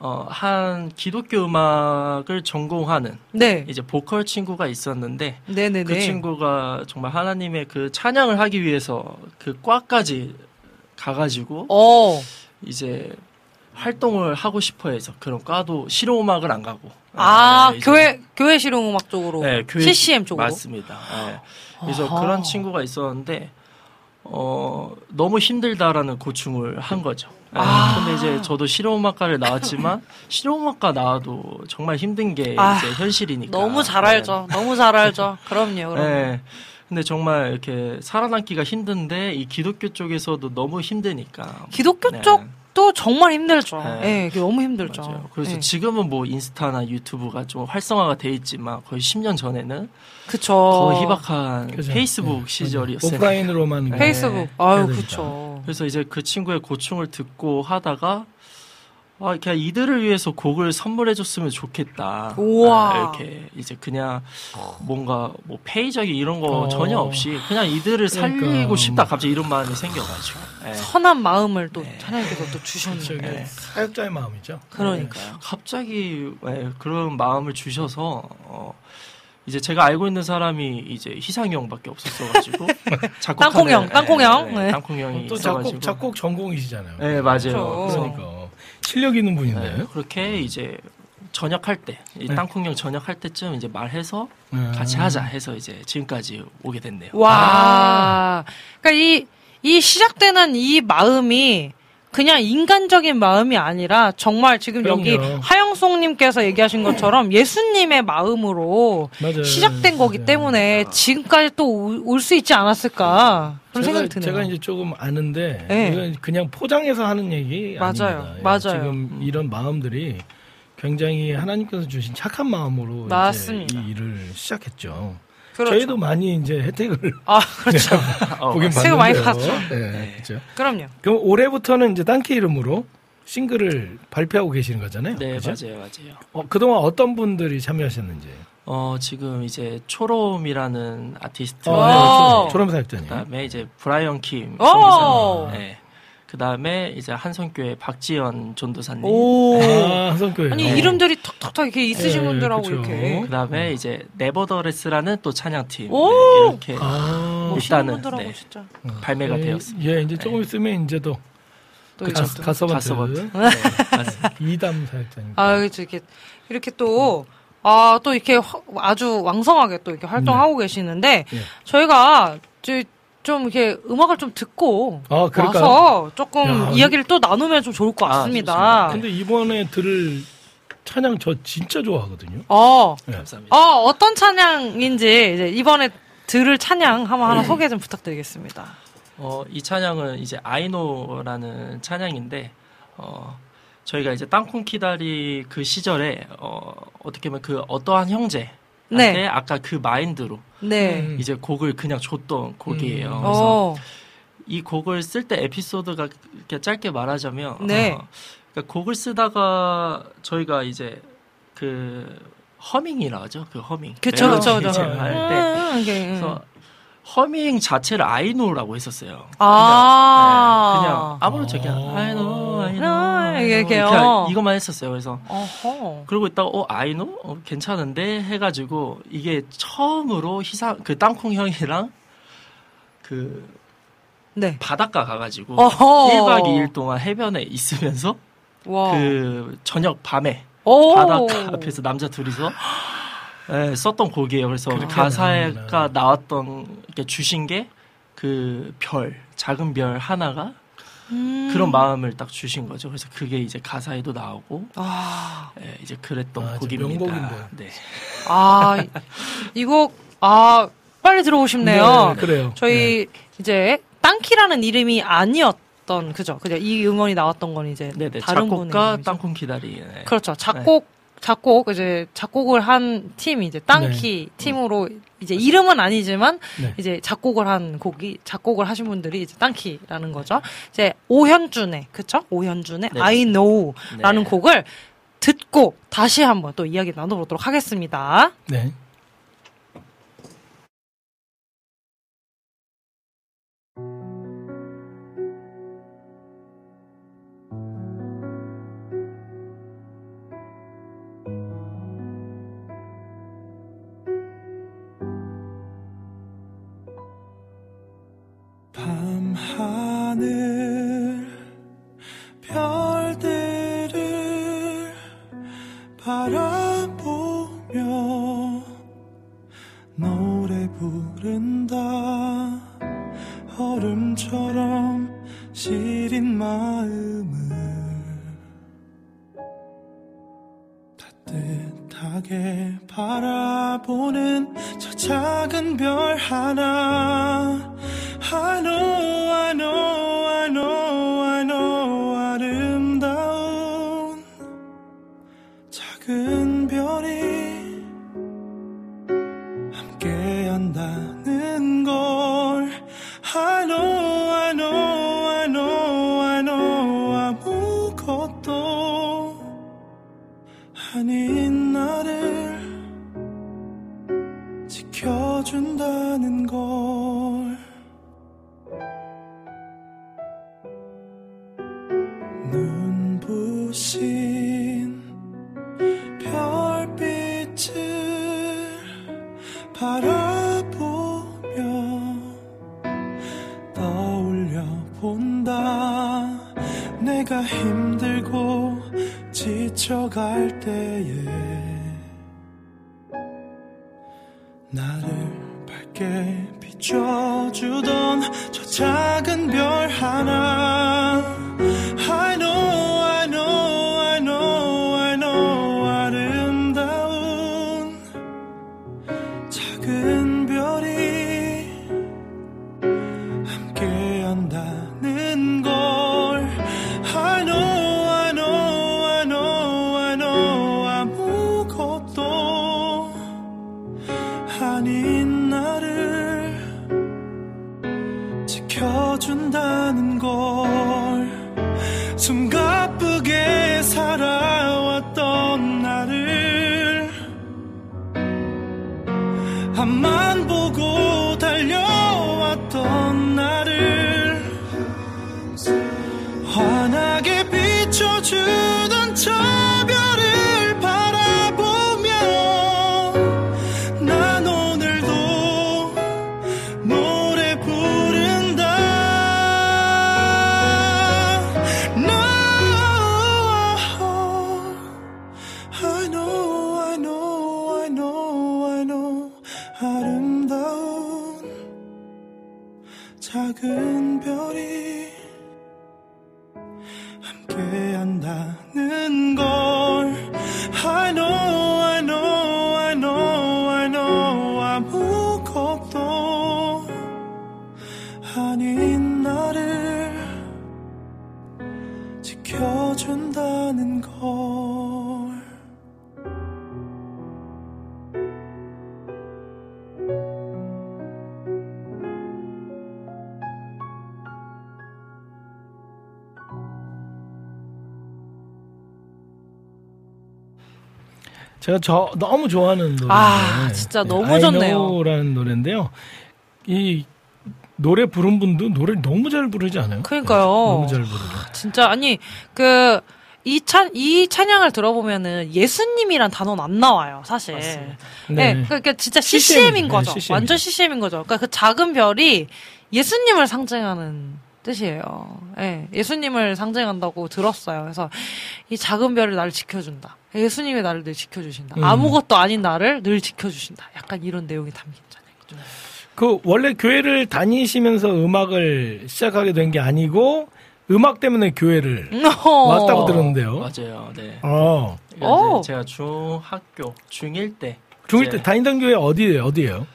어. 어, 한 기독교 음악을 전공하는 네. 이제 보컬 친구가 있었는데 네네네. 그 친구가 정말 하나님의 그 찬양을 하기 위해서 그 과까지 가가지고 어. 이제 활동을 하고 싶어 해서 그런 과도 실용음악을 안 가고 아, 네, 이제- 교회, 교회 실용음악 쪽으로. 네, 교회- CCM 쪽으로. 맞습니다. 네. 그래서 아하. 그런 친구가 있었는데 어 너무 힘들다라는 고충을 한 거죠. 네, 아. 근데 이제 저도 실용음악과를 나왔지만 실용음악과 나와도 정말 힘든 게 아, 이제 현실이니까. 너무 잘 알죠. 너무 잘 알죠. 그럼요, 네. 그럼요. 네. 근데 정말 이렇게 살아남기가 힘든데 이 기독교 쪽에서도 너무 힘드니까. 기독교 네. 쪽 도 정말 힘들죠. 예, 네. 그게 너무 힘들죠. 맞아요. 그래서 예. 지금은 뭐 인스타나 유튜브가 좀 활성화가 돼 있지만 거의 10년 전에는 그쵸. 더 희박한 그죠. 페이스북 네. 시절이었어요. 오프라인으로만 네. 페이스북. 해야 아유. 그쵸. 그래서 이제 그 친구의 고충을 듣고 하다가 아, 그냥 이들을 위해서 곡을 선물해줬으면 좋겠다. 우와. 아, 이렇게 이제 그냥 뭔가 뭐 페이적인 이런 거 어. 전혀 없이 그냥 이들을 살리고 그러니까. 싶다. 갑자기 이런 마음이 생겨가지고. 예. 선한 마음을 또 네. 하나님께서 또 저게 주셨는데. 사역자의 마음이죠. 그러니까요. 갑자기 예, 그런 마음을 주셔서 어, 이제 제가 알고 있는 사람이 이제 희상이 형밖에 없었어가지고 작곡하는- 땅콩 형, 예, 땅콩 형. 예, 네. 땅콩 형이 또 있어가지고 작곡 작곡 전공이시잖아요. 네 맞아요. 그렇죠. 그래서 그러니까 실력 있는 분인데. 네, 그렇게 이제 전역할 때, 이 네. 땅콩형 전역할 때쯤 이제 말해서 음. 같이 하자 해서 이제 지금까지 오게 됐네요. 와. 그러니까 이, 이 시작되는 이 마음이 그냥 인간적인 마음이 아니라 정말 지금 여기 그럼요. 하영송님께서 얘기하신 것처럼 예수님의 마음으로 맞아요. 시작된 거기 맞아요. 때문에 지금까지 또 올 수 있지 않았을까 그런 제가, 생각이 드네요. 제가 이제 조금 아는데 네. 이건 그냥 포장해서 하는 얘기 맞아요. 아닙니다. 예, 맞아요. 지금 이런 마음들이 굉장히 하나님께서 주신 착한 마음으로 맞습니다. 이 일을 시작했죠. 그렇죠. 저희도 많이 이제 혜택을 아 그렇죠. 어, 보긴 봤는데요. 많이 봤죠. 네, 그렇죠. 그럼요. 그럼 올해부터는 이제 딴케 이름으로 싱글을 발표하고 계시는 거잖아요. 네 그죠? 맞아요, 맞아요. 어, 그동안 어떤 분들이 참여하셨는지. 어 지금 이제 초롬이라는 아티스트, 오. 어, 초롬 사역자님. 그다음에 이제 브라이언 킴 오. 네. 그 다음에 이제 한성교회 박지연 전도사님, 오. 아, 한성교회. 아니 네. 이름들이 탁탁탁 이렇게 있으신 네, 분들하고 그쵸. 이렇게 그 다음에 이제 네버더레스라는 또 찬양팀 오. 네, 이렇게 아, 일단은, 분들하고 네. 진짜. 발매가 예, 되었습니다. 예, 이제 조금 있으면 이제도 또그 이제 가스, 또- 가서번트 가서번트. 네, 맞습니다. 이담 사역자님. 아, 그렇죠. 이렇게 이렇게 또 아, 또 이렇게 화- 아주 왕성하게 또 이렇게 활동하고 계시는데 예. 저희가 이제 좀 이렇게 음악을 좀 듣고 아? 와서 조금 야, 이야기를 또 나누면 좀 좋을 것 아, 같습니다. 근데 이번에 들을 찬양 저 진짜 좋아하거든요. 어, 감사합니다. 어, 어떤 찬양인지 이제 이번에 들을 찬양 한번 하나 소개 좀 부탁드리겠습니다. 어, 이 찬양은 이제 아이노라는 찬양인데, 어, 저희가 이제 땅콩 키다리 그 시절에, 어, 어떻게 보면 그 어떠한 형제, 네. 네. 아까 그 마인드로 네. 음. 이제 곡을 그냥 줬던 곡이에요. 그래서 어, 이 곡을 쓸 때 에피소드가 이렇게 짧게 말하자면, 네. 어, 그러니까 곡을 쓰다가 저희가 이제 그 허밍이라 하죠. 그 허밍. 그쵸, 그쵸, 그쵸. 이제 할 때. 음, 이게, 음. 그래서 허밍 자체를 아이노라고 했었어요. 아. 그냥, 네, 그냥 아무렇지 그냥 어. 아이노 아이노 아? 그냥 이것만 했었어요. 그래서 어허. 그러고 있다가 어 아이노 어, 괜찮은데 해가지고 이게 처음으로 희상 그 땅콩 형이랑 그 네. 바닷가 가가지고 어허. 1박 2일 동안 해변에 있으면서 와. 그 저녁 밤에 오. 바닷가 앞에서 남자 둘이서 예, 썼던 곡이에요. 그래서 가사가. 나왔던 이렇게 주신 게 그 별, 작은 별 하나가 음. 그런 마음을 딱 주신 거죠. 그래서 그게 이제 가사에도 나오고 아, 예, 이제 그랬던 아, 곡입니다. 네. 아, 이곡, 아, 빨리 들어보고 싶네요. 네, 그래요. 저희, 이제, 땅키라는 이름이 아니었던, 그죠? 그죠? 이 음원이 나왔던 건 이제, 네, 네. 다른 분의 작곡가 이름이죠. 땅콩 기다리. 네. 그렇죠. 작곡, 작곡, 이제, 작곡을 한 팀이 이제, 땅키 팀으로, 이제, 이름은 아니지만, 네. 이제, 작곡을 한 곡이, 작곡을 하신 분들이 이제, 땅키라는 거죠. 이제, 오현준의, 그쵸? 오현준의 네. I Know 라는 네. 곡을 듣고, 다시 한번 또 이야기 나눠보도록 하겠습니다. 네. 하늘 별들을 바라보며 노래 부른다. 얼음처럼 시린 마음을 따뜻하게 바라보는 저 작은 별 하나 I know, I know, 함께 한다는 제가 저 너무 좋아하는 노래. 아, 진짜 너무 좋네요. 라는 노래인데요. 이 노래 부른 분도 노래를 너무 잘 부르지 않아요? 그러니까요. 너무 잘 부르고. 진짜 아니 그 이 찬, 이 찬양을 들어보면은 예수님이란 단어는 안 나와요, 사실. 맞습니다. 네. 네. 그러니까 진짜 CCM, CCM인 네, 거죠. CCM. 완전 CCM인 거죠. 그러니까 그 작은 별이 예수님을 상징하는 뜻이에요. 예, 예수님을 상징한다고 들었어요. 그래서 이 작은 별이 나를 지켜준다. 예수님이 나를 늘 지켜주신다. 음. 아무것도 아닌 나를 늘 지켜주신다. 약간 이런 내용이 담긴 찬양이죠. 그 원래 교회를 다니시면서 음악을 시작하게 된 게 아니고 음악 때문에 교회를 왔다고 들었는데요. 맞아요. 네. 어. 그러니까 오. 이제 제가 중학교 중1 때 중1 이제, 때 다니던 교회 어디예요? 어디예요?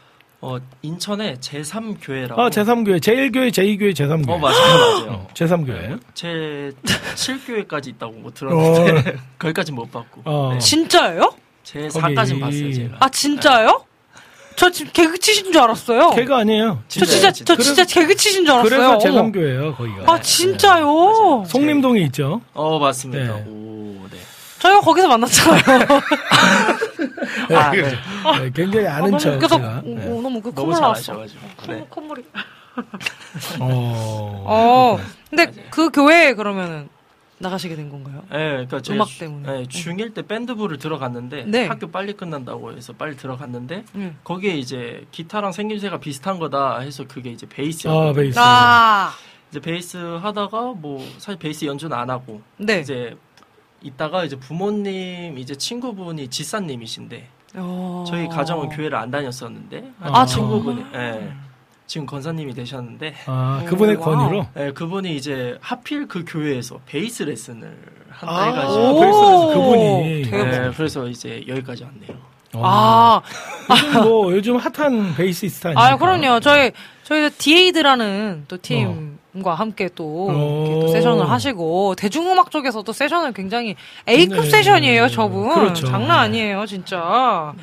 어, 인천의 제3교회라고 아, 제3교회. 제1교회, 제2교회, 제3교회. 어, 맞아요. 맞아요. 어, 제3교회. 제 7교회까지 있다고 뭐 들었는데 거기까지 못 봤고 어. 네. 진짜예요? 제 4까지 거기- 봤어요 제가 아, 진짜요? 저 지금 개그 치신 줄 알았어요. 걔가 아니에요. 저 진짜, 저 진짜 개그 치신 줄 알았어요. 그래서 어머. 제3교회예요, 거기가. 아, 진짜요? 송림동에 있죠. 어 맞습니다 네. 오, 네. 저희가 거기서 만났잖아요. 아, 네. 네, 굉장히 아는 너무 척. 제가. 어, 네. 너무 그 너무 콧물 나왔어. 네. 콧물이. 어. 어, 근데 맞아요. 그 교회에 그러면은 나가시게 된 건가요? 네, 그러니까 제 음악 주- 때문에. 네, 중1 때 밴드부를 들어갔는데 네. 학교 빨리 끝난다고 해서 빨리 들어갔는데 응. 거기에 이제 기타랑 생김새가 비슷한 거다 해서 그게 이제 베이스였거든요. 아, 베이스. 아, 이제 베이스 하다가 뭐 사실 베이스 연주는 안 하고 네. 이제 있다가 이제 부모님 이제 친구분이 지사님이신데 어. 저희 가정은 교회를 안 다녔었는데 아, 친구분이 예, 지금 권사님이 되셨는데 아, 그분의. 권유로? 예, 그분이 이제 하필 그 교회에서 베이스 레슨을 한다 아, 해가지고 베이스에서 그분이. 예, 그래서 이제 여기까지 왔네요. 아, 요즘 뭐, 요즘 핫한 베이시스트 아니에요? 아, 그럼요. 저희, 저희 디에이드라는 또 팀과 함께 또, 어. 이렇게 또 세션을 하시고, 대중음악 쪽에서도 세션을 굉장히 A급 네. 세션이에요, 저분. 그렇죠. 장난 아니에요, 진짜.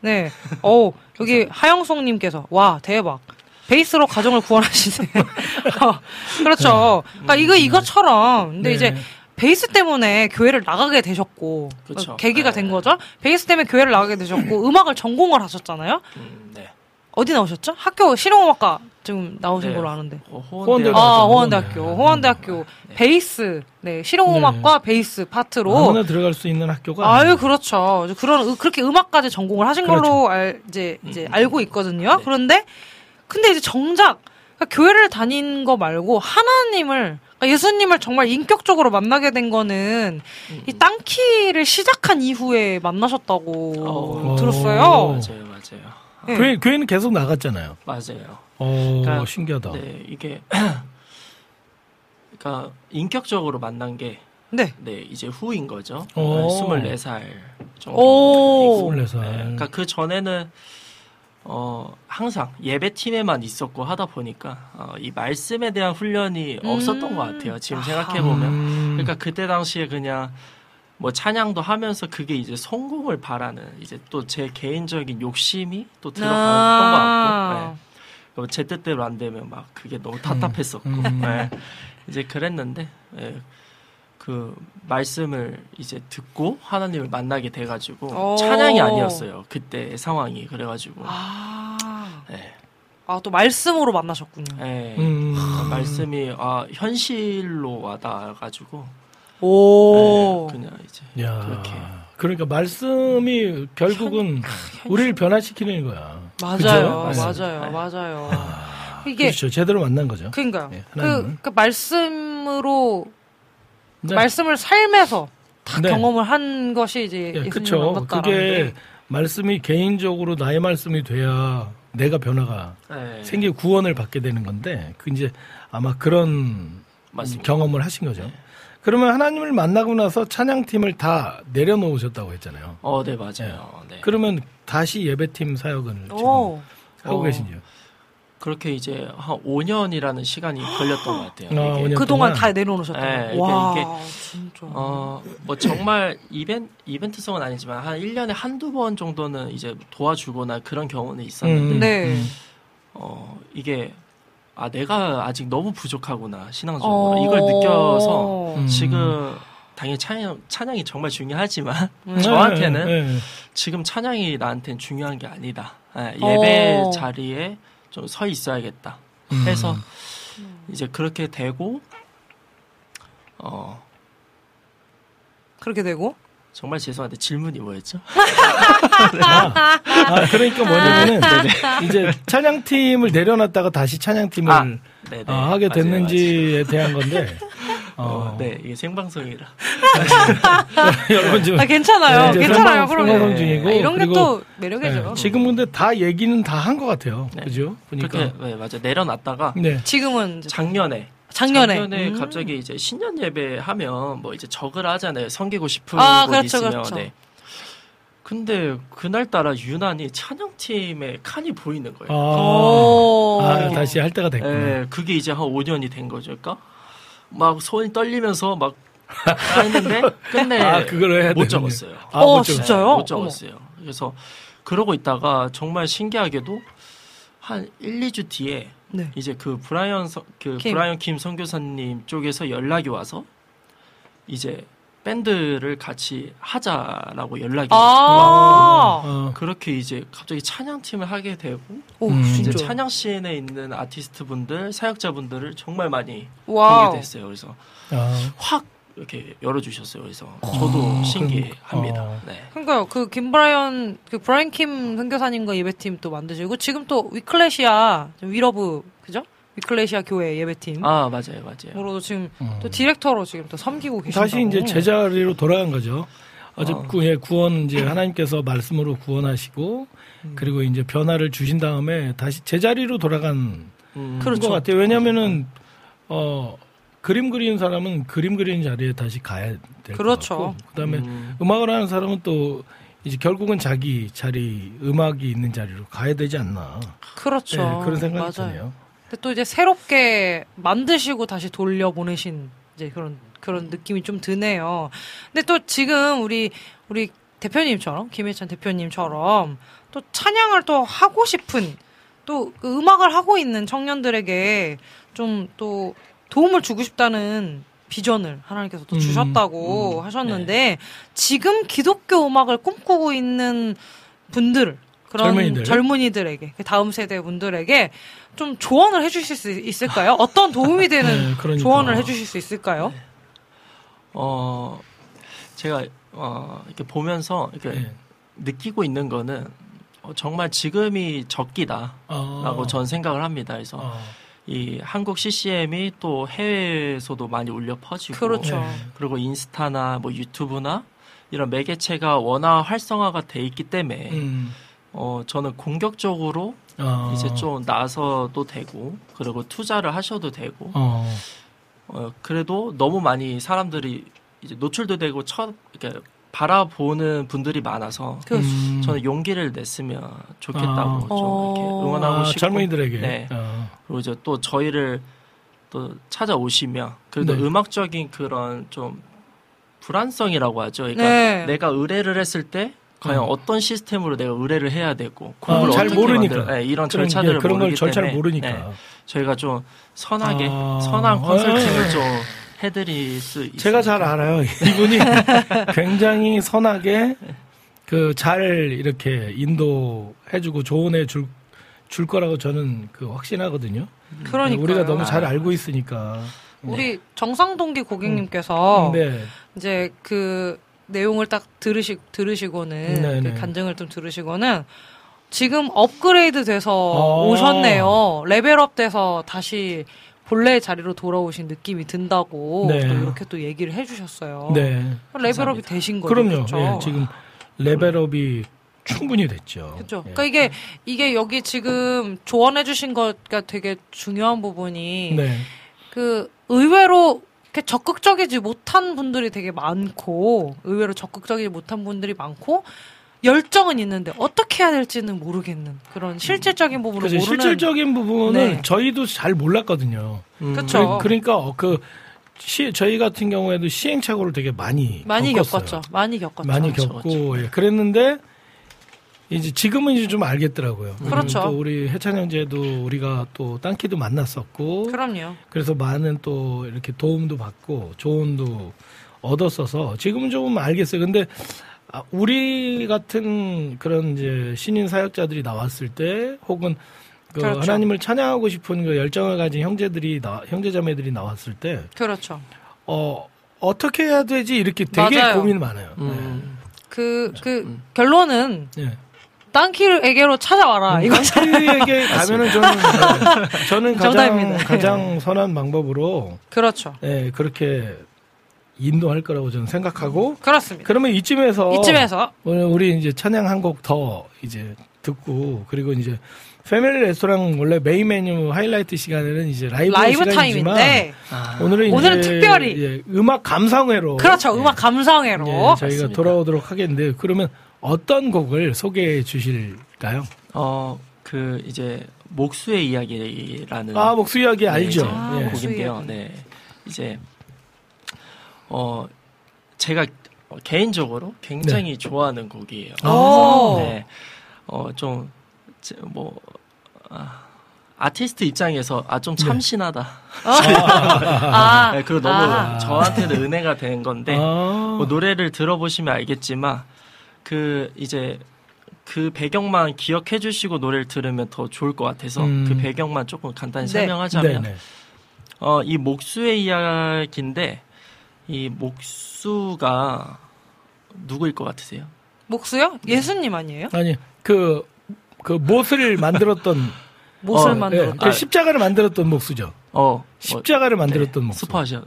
네. 어 여기 하영송님께서, 와, 대박. 베이스로 가정을 구원하시네. 어, 그렇죠. 그러니까 이거, 이것처럼. 근데 네. 이제, 베이스 때문에 교회를 나가게 되셨고. 어, 계기가 네. 된 거죠. 베이스 때문에 교회를 나가게 되셨고, 음악을 전공을 하셨잖아요. 음, 네. 어디 나오셨죠? 학교 실용음악과 지금 나오신 네. 걸로 아는데. 어, 호원대학 아, 호원대학교. 호원대. 호원대학교 베이스. 네, 실용음악과 베이스 파트로. 아무나 들어갈 수 있는 학교가. 아유, 아니에요. 그렇죠. 그런 으- 그렇게 음악까지 전공을 하신 그렇죠. 걸로 알, 이제 이제 알고 있거든요. 네. 그런데 근데 이제 정작 그러니까 교회를 다닌 거 말고 하나님을 그러니까 예수님을 정말 인격적으로 만나게 된 거는 이 땅키를 시작한 이후에 만나셨다고 어. 들었어요. 맞아요, 맞아요, 네. 교회, 교회는 계속 나갔잖아요. 맞아요. 어, 그러니까, 신기하다. 네, 이게 그러니까 인격적으로 만난 게 네. 네, 이제 후인 거죠. 오. 24살 정도. 오. 24살. 네, 그러니까 그 전에는 어 항상 예배 팀에만 있었고 하다 보니까 어, 이 말씀에 대한 훈련이 음. 없었던 것 같아요. 지금 생각해 보면. 음. 그러니까 그때 당시에 그냥 뭐 찬양도 하면서 그게 이제 성공을 바라는 이제 또 제 개인적인 욕심이 또 들어갔던 것 같고 네. 제 뜻대로 안 되면 막 그게 너무 답답했었고 음. 네. 이제 그랬는데 예. 그 말씀을 이제 듣고 하나님을 만나게 돼가지고 오. 찬양이 아니었어요 그때 상황이 그래가지고 아. 예. 아, 또 말씀으로 만나셨군요. 예. 음. 그 말씀이 아 현실로 와닿아가지고 오. 예, 그냥 이제 야. 그렇게 그러니까 말씀이 결국은 우리를 변화시키는 거야. 맞아요. 그죠? 맞아요. 네. 맞아요. 이게 그렇죠. 제대로 만난 거죠. 그러니까요. 네, 그. 그 말씀으로 네. 말씀을 삶에서 다 네. 경험을 한 것이 이제 예. 만났다라는 그게 게 말씀이 개인적으로 나의 말씀이 돼야 내가 변화가 네, 생기고 구원을 받게 되는 건데 그 이제 아마 그런 맞습니다. 경험을 하신 거죠. 그러면 하나님을 만나고 나서 찬양팀을 다 내려놓으셨다고 했잖아요. 어, 네 맞아요. 네. 그러면 다시 예배팀 사역을 지금 오. 하고 어, 계신지요? 그렇게 이제 한 5년이라는 시간이 걸렸던 것 같아요. 아, 이게. 5년 그동안 동안? 다 내려놓으셨다고. 네, 와, 이게- 진짜. 어, 뭐 정말 이벤, 이벤트성은 아니지만 한 1년에 한두 번 정도는 이제 도와주거나 그런 경우는 있었는데, 음, 네. 음. 어, 이게, 아, 내가 아직 너무 부족하구나, 신앙적으로. 어. 이걸 느껴서 음. 지금, 당연히 찬양, 찬양이 정말 중요하지만, 음. 저한테는 네, 네. 지금 찬양이 나한테는 중요한 게 아니다. 예, 예배 어. 자리에 좀 서 있어야겠다. 음. 해서 이제 그렇게 되고 어 그렇게 되고. 정말 죄송한데 질문이 뭐였죠? 아, 그러니까 뭐냐면은 아. 이제 찬양팀을 내려놨다가 다시 찬양팀을 아. 어, 하게 맞아요, 됐는지에 대한 건데 맞아요. 어, 어, 네 이게 생방송이라 여러분 지금 아, 괜찮아요. 네, 괜찮아요. 그럼 생방송 중이고 아, 이런 게 또 매력이죠. 네, 지금 근데 다 얘기는 다 한 것 같아요. 네. 그죠? 보니까 그렇게 네 맞아 내려놨다가 네. 지금은 이제 작년에 작년에. 음. 갑자기 이제 신년 예배 하면 뭐 이제 적을 하잖아요. 섬기고 싶은 아, 곳 그렇죠, 있으면 그렇죠. 네. 근데 그날따라 유난히 찬양팀의 칸이 보이는 거예요. 오. 아, 아, 다시 할 때가 됐구나. 예, 그게 이제 한 5년이 된 거죠. 그러니까 막 손이 떨리면서 막 했는데 끝내 아, 그걸 해야 못 되는데. 적었어요. 아, 어, 못. 진짜요? 못 적었어요. 그래서 그러고 있다가 정말 신기하게도 한 1, 2주 뒤에 네. 이제 그 브라이언 서- 그 킴. 브라이언 킴 선교사님 쪽에서 연락이 와서 이제 밴드를 같이 하자라고 연락이 아. 왔고 어, 그렇게 이제 갑자기 찬양 팀을 하게 되고 오, 음. 이제. 찬양 씬에 있는 아티스트 분들, 사역자 분들을 정말 많이. 보게 됐어요. 그래서 아, 확 이렇게 열어주셨어요. 그래서 저도 신기합니다. 어. 네. 그러니까요. 그 김브라이언 그 브라이언 킴 선교사님과 예배팀 또 만드시고 지금 또 위클레시아 위러브 그죠? 위클레시아 교회 예배팀. 아 맞아요, 맞아요. 으로도 지금 음. 또 디렉터로 지금 또 섬기고 계신다고. 다시 이제 제자리로 돌아간 거죠. 어제 어. 구- 예, 구원 이제 하나님께서 말씀으로 구원하시고 음. 그리고 이제 변화를 주신 다음에 다시 제자리로 돌아간 음, 그렇죠. 것 같아요. 왜냐면은 어 그림 그리는 사람은 그림 그리는 자리에 다시 가야 될것 그렇죠. 같고 그다음에 음, 음악을 하는 사람은 또 이제 결국은 자기 자리 음악이 있는 자리로 가야 되지 않나 그렇죠. 네, 그런 생각이 맞아요. 드네요. 근데 또 이제 새롭게 만드시고 다시 돌려 보내신 이제 그런 그런 느낌이 좀 드네요. 근데 또 지금 우리 우리 대표님처럼 김혜찬 대표님처럼 또 찬양을 또 하고 싶은 또 그 음악을 하고 있는 청년들에게 좀또 도움을 주고 싶다는 비전을 하나님께서 또 음, 주셨다고 음, 하셨는데 지금 기독교 음악을 꿈꾸고 있는 분들 그런 젊은이들. 젊은이들에게 그 다음 세대 분들에게 좀 조언을 해주실 수 있을까요? 어떤 도움이 되는 네, 그러니까. 조언을 해주실 수 있을까요? 어 제가 어 이렇게 보면서 이렇게 네. 느끼고 있는 거는 어, 정말 지금이 적기다라고 어, 전 생각을 합니다. 그래서 어, 이 한국 CCM이 또 해외에서도 많이 울려 퍼지고 그렇죠. 네. 그리고 인스타나 뭐 유튜브나 이런 매개체가 워낙 활성화가 돼 있기 때문에 음, 어 저는 공격적으로 어, 이제 좀 나서도 되고 그리고 투자를 하셔도 되고 어, 어 그래도 너무 많이 사람들이 이제 노출도 되고 첫 이렇게 바라보는 분들이 많아서 그 음, 저는 용기를 냈으면 좋겠다고 아. 좀 어. 이렇게 응원하고 아, 싶고 젊은이들에게 네. 어, 그리고 이제 또 저희를 또 찾아오시면 그래도 네. 음악적인 그런 좀 불안성이라고 하죠. 그러니까 네. 내가 의뢰를 했을 때 과연 음. 어떤 시스템으로 내가 의뢰를 해야 되고 공부를 아, 잘 어떻게 모르니까. 만들어- 네, 이런 그런, 절차들을 예, 그런 걸 모르기 절잘 때문에 모르니까 네, 저희가 좀 선하게 아. 선한 컨설팅을 아. 좀 해드릴 수 있어요. 제가 잘 알아요. 이분이 굉장히 선하게 그 잘 이렇게 인도해주고 조언해 줄, 줄 거라고 저는 그 확신하거든요. 그러니까 우리가 너무 잘 알고 있으니까. 우리 정상동기 고객님께서 네. 이제 그 내용을 딱 들으시 들으시고는 네네. 그 간증을 좀 들으시고는 지금 업그레이드 돼서 어. 오셨네요. 레벨업 돼서 다시 본래 자리로 돌아오신 느낌이 든다고 네. 또 이렇게 또 얘기를 해주셨어요. 네. 레벨업이 되신 거죠. 그럼요. 그렇죠? 예, 지금 레벨업이 충분히 됐죠. 그렇죠. 예. 그러니까 이게 이게 여기 지금 조언해 주신 거가 되게 중요한 부분이 네. 그 의외로 이렇게 적극적이지 못한 분들이 되게 많고 의외로 적극적이지 못한 분들이 많고 열정은 있는데 어떻게 해야 될지는 모르겠는 그런 실질적인 부분을 모르는 실질적인 부분은 네. 저희도 잘 몰랐거든요. 음. 그쵸. 그, 러니까 그 시, 저희 같은 경우에도 시행착오를 되게 많이 많이 겪었어요. 겪었죠. 많이 겪었죠. 많이 겪고 예. 그랬는데 이제 지금은 이제 좀 알겠더라고요. 그렇죠. 또 우리 해찬 형제도 우리가 또 땅키도 만났었고 그럼요. 그래서 많은 또 이렇게 도움도 받고 조언도 얻었어서 지금은 조금 알겠어요. 근데 아, 우리 같은 그런 이제 신인 사역자들이 나왔을 때 혹은 그 그렇죠. 하나님을 찬양하고 싶은 그 열정을 가진 형제들이 나, 형제자매들이 나왔을 때 그렇죠. 어, 어떻게 해야 되지 이렇게 되게 맞아요. 고민 많아요. 음. 그그 결론은 네. 네. 땅키에게로 찾아와라 이거 땅키에게 가면은 저는 네, 저는 가장 정답입니다. 가장 선한 방법으로 그렇죠. 네, 그렇게 인도할 거라고 저는 생각하고 그렇습니다. 그러면 이쯤에서 이쯤에서 오늘 우리 이제 찬양 한 곡 더 이제 듣고 그리고 이제 패밀리 레스토랑 원래 메인 메뉴 하이라이트 시간에는 이제 라이브, 라이브 시간이지만 타임인데 아, 오늘은 오늘은 특별히 예, 음악 감상회로 그렇죠. 예, 음악 감상회로 예, 저희가 맞습니다. 돌아오도록 하겠는데 그러면 어떤 곡을 소개해 주실까요? 어, 그 이제 목수의 이야기라는 아 목수 이야기 알죠? 이제 아, 예. 목수 곡인데요. 네. 이제 어 제가 개인적으로 굉장히 좋아하는 곡이에요. 오. 네. 어좀 뭐 아, 아티스트 입장에서 아 좀 참신하다. 아, 네, 그리고 너무 아. 저한테는 은혜가 된 건데 아, 뭐 노래를 들어보시면 알겠지만 그 이제 그 배경만 기억해 주시고 노래를 들으면 더 좋을 것 같아서 음. 그 배경만 조금 간단히 네. 설명하자면 네네. 어, 이 목수의 이야기인데 이 목수가 누구일 것 같으세요? 목수요? 예수님 아니에요? 아니 그그 못을 만들었던 못을 어, 만들어. 예, 그 십자가를 만들었던 목수죠. 어, 십자가를 뭐, 만들었던 목수. 스포하셔.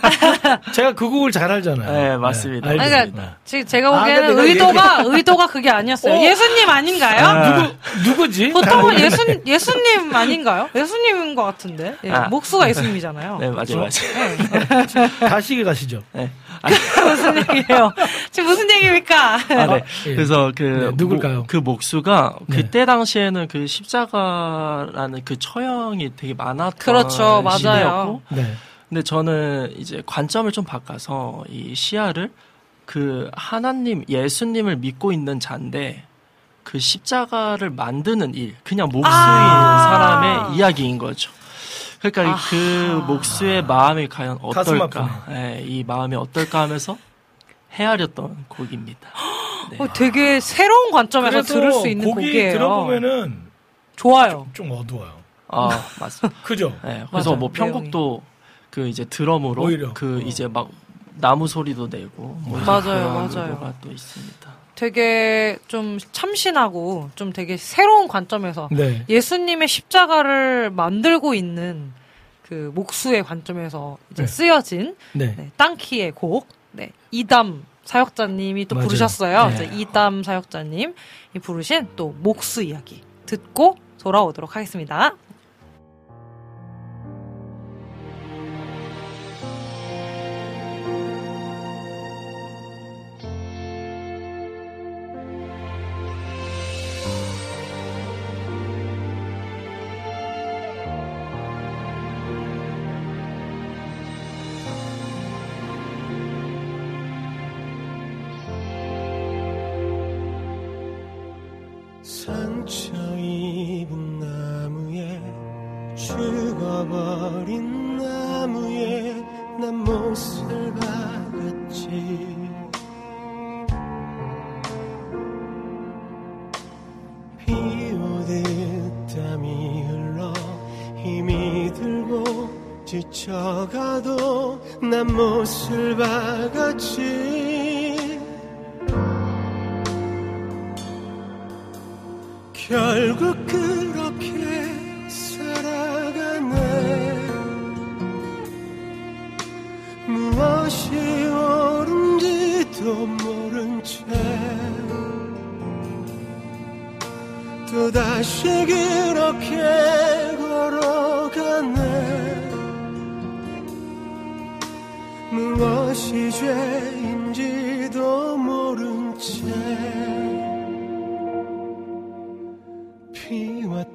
제가 그 곡을 잘 알잖아요. 네, 맞습니다. 아니, 그러니까 지금 제가 아, 보기에는 내가 의도가 의도가 그게 아니었어요. 어? 예수님 아닌가요? 아. 누구 누구지? 보통은 예수 예수님 아닌가요? 예수님인 것 같은데 예, 아. 목수가 예수님이잖아요. 네, 맞아요, 맞아요. 다시 가시죠. 네. 무슨 얘기예요? 지금 무슨 얘기입니까? 아, 네. 예. 그래서 그 네, 누굴까요? 목- 그 목수가 네. 그때 당시에는 그 십자가라는 그 처형이 되게 많았던 그렇죠, 맞아요. 시대였고 네. 근데 저는 이제 관점을 좀 바꿔서 이 시야를 그 하나님 예수님을 믿고 있는 자인데 그 십자가를 만드는 일 그냥 목수인 아. 사람의 이야기인 거죠. 그러니까 그 목수의 마음이 과연 어떨까? 예, 이 마음이 어떨까 하면서 헤아렸던 곡입니다. 네. 어, 되게 새로운 관점에서 들을 수 있는 곡이 곡이에요. 들어보면은 좋아요. 좀 어두워요. 아 맞습니다. 그죠? 네, 그래서 맞아요, 뭐 편곡도 그 이제 드럼으로 오히려. 그 어. 이제 막 나무 소리도 내고 뭐 맞아요, 맞아요. 또 있습니다. 되게 좀 참신하고 좀 되게 새로운 관점에서 네. 예수님의 십자가를 만들고 있는 그 목수의 관점에서 이제 네. 쓰여진 네. 네, 땅키의 곡, 네, 이담 사역자님이 또 맞아요. 부르셨어요. 네. 이담 사역자님이 부르신 또 목수 이야기 듣고 돌아오도록 하겠습니다.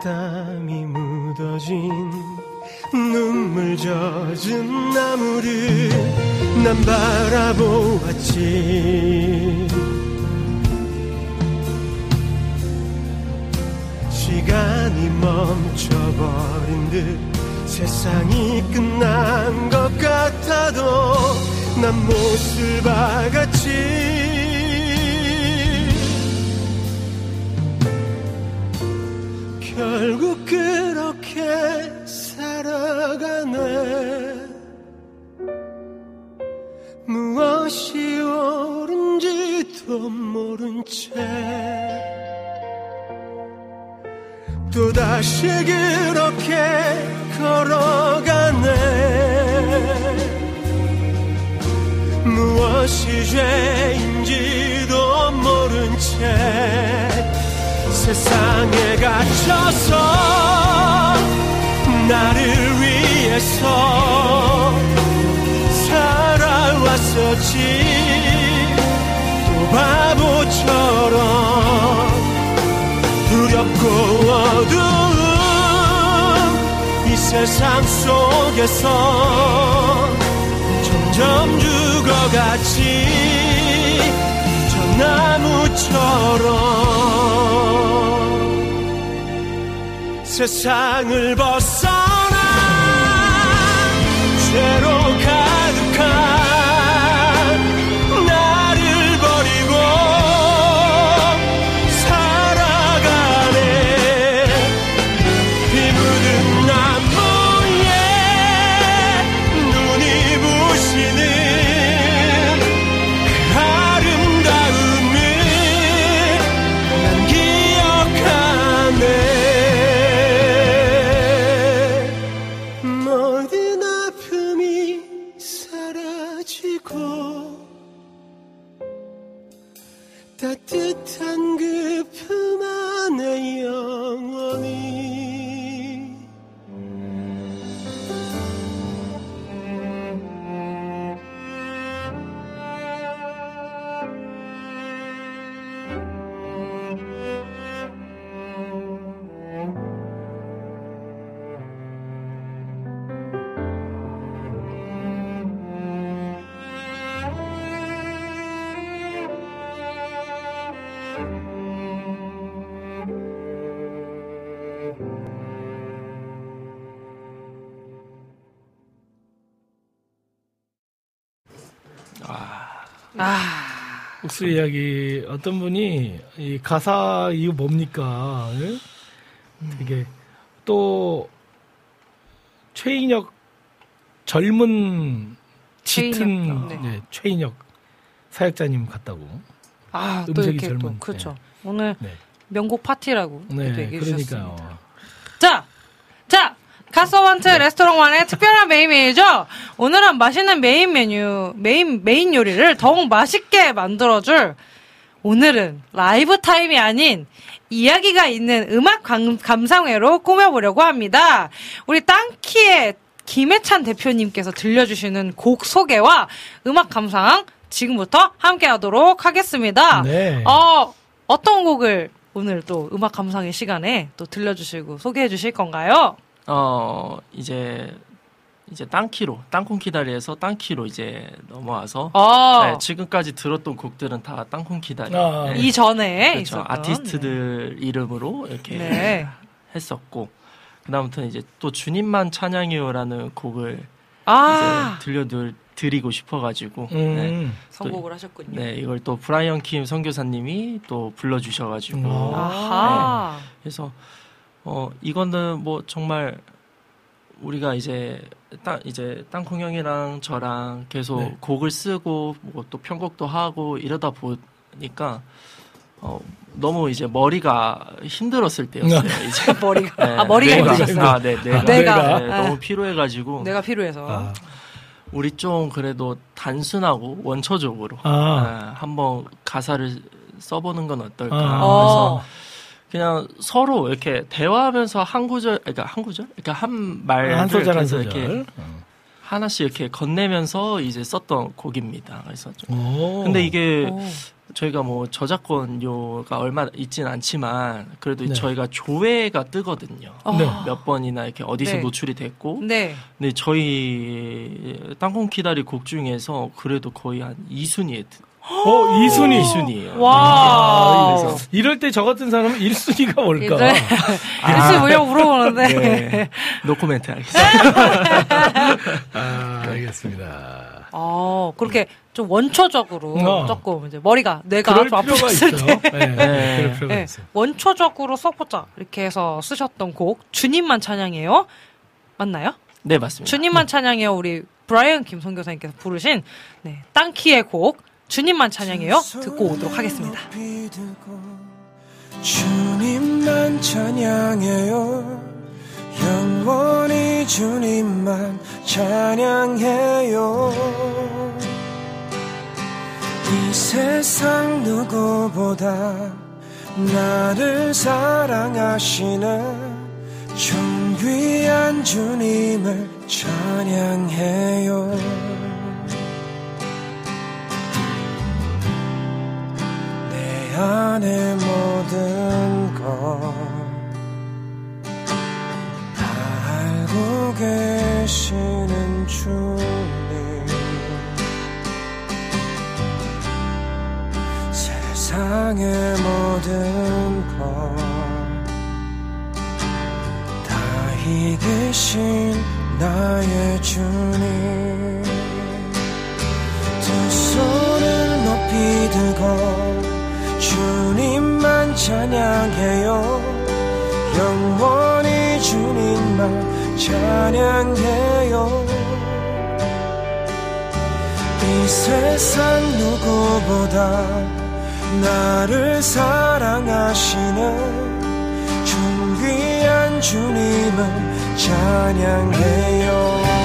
땀이 묻어진 눈물 젖은 나무를 난 바라보았지. 시간이 멈춰버린 듯 세상이 끝난 것 같아도 난 못을 박았지 결국 그렇게 살아가네. 무엇이 옳은지도 모른 채 또다시 그렇게 걸어가네. 무엇이 죄인지도 모른 채 세상에 갇혀서 나를 위해서 살아왔었지. 또 바보처럼 두렵고 어두운 이 세상 속에서 점점 죽어갔지. 저 나무처럼 세상을 벗어 목수 이야기 어떤 분이 이 가사 이거 뭡니까? 예? 되게 또 최인혁 젊은 짙은 최인혁, 네. 네, 최인혁 사역자님 같다고. 아, 또 음색이 이렇게 또 젊은, 그렇죠. 오늘 네. 명곡 파티라고 또 네. 그러니까요. 자, 자, 갓서번트 네. 레스토랑만의 특별한 메인 메뉴죠. 오늘은 맛있는 메인 메뉴, 메인 메인 요리를 더욱 맛있게 만들어줄. 오늘은 라이브 타임이 아닌 이야기가 있는 음악 감, 감상회로 꾸며보려고 합니다. 우리 땅키의 김해찬 대표님께서 들려주시는 곡 소개와 음악 감상 지금부터 함께 하도록 하겠습니다. 네. 어, 어떤 곡을 오늘 또 음악 감상의 시간에 또 들려주시고 소개해 주실 건가요? 어 이제 이제 땅키로 땅콩 키다리에서 땅키로 이제 넘어와서 어, 네, 지금까지 들었던 곡들은 다 땅콩 키다리 아. 네. 이전에 그렇죠. 있었던 아티스트들 이름으로 이렇게 네. 했었고 그다음부터는 이제 또 주님만 찬양해요라는 곡을 아, 이제 들려드리고 싶어가지고 네. 음. 선곡을 하셨군요. 네, 이걸 또 브라이언 킴 선교사님이 또 불러주셔가지고 음. 아하. 그래서 어 이거는 뭐 정말 우리가 이제 땅 이제 땅콩 형이랑 저랑 계속 네. 곡을 쓰고 뭐 또 편곡도 하고 이러다 보니까 어 너무 이제 머리가 힘들었을 때였어요. 이제 머리가 네, 아 머리가 뇌가. 힘드셨어요. 아, 네, 뇌가. 뇌가. 네, 아. 너무 피로해가지고 내가 필요해서. 아. 우리 좀 그래도 단순하고 원초적으로 아. 아, 한번 가사를 써보는 건 어떨까. 아. 어. 그래서 그냥 서로 이렇게 대화하면서 한 구절, 그러니까 한 구절, 그러니까 한 말, 한 소절 한 이렇게 소절. 하나씩 이렇게 건네면서 이제 썼던 곡입니다. 그래서 좀 오. 근데 이게 오. 저희가 뭐 저작권료가 얼마 있지는 않지만 그래도 네. 저희가 조회가 뜨거든요. 네. 몇 번이나 이렇게 어디서 네. 노출이 됐고. 네. 근데 저희 땅콩 키다리 곡 중에서 그래도 거의 한 2순위에 어, 이순위. 2순위예요. 와. 그래서 이럴 때 저 같은 사람은 1순위가 뭘까? 이제 글쎄 뭐냐고 물어보는데. 네. 노코멘트 하겠습니다. 아, 알겠습니다. 어, 그렇게 좀 원초적으로 어. 조금 이제 머리가 뇌가 그럴 좀 필요가 아프셨을 있어요. 때 네, 네. 그럴 필요가 네, 있어요. 원초적으로 써보자 이렇게 해서 쓰셨던 곡 주님만 찬양해요 맞나요? 네, 맞습니다. 주님만 찬양해요 우리 브라이언 김성교사님께서 부르신 네, 땅키의 곡 주님만 찬양해요. 듣고 오도록 하겠습니다. 주님만 찬양해요. 영원히 주님만 찬양해요. 이 세상 누구보다 나를 사랑하시는 존귀한 주님을 찬양해요 안의 모든 걸다 알고 계시는 주님. 세상의 모든 걸다 이기신 나의 주님. 두 손을 높이 들고 주님만 찬양해요. 영원히 주님만 찬양해요. 이 세상 누구보다 나를 사랑하시는 존귀한 주님을 찬양해요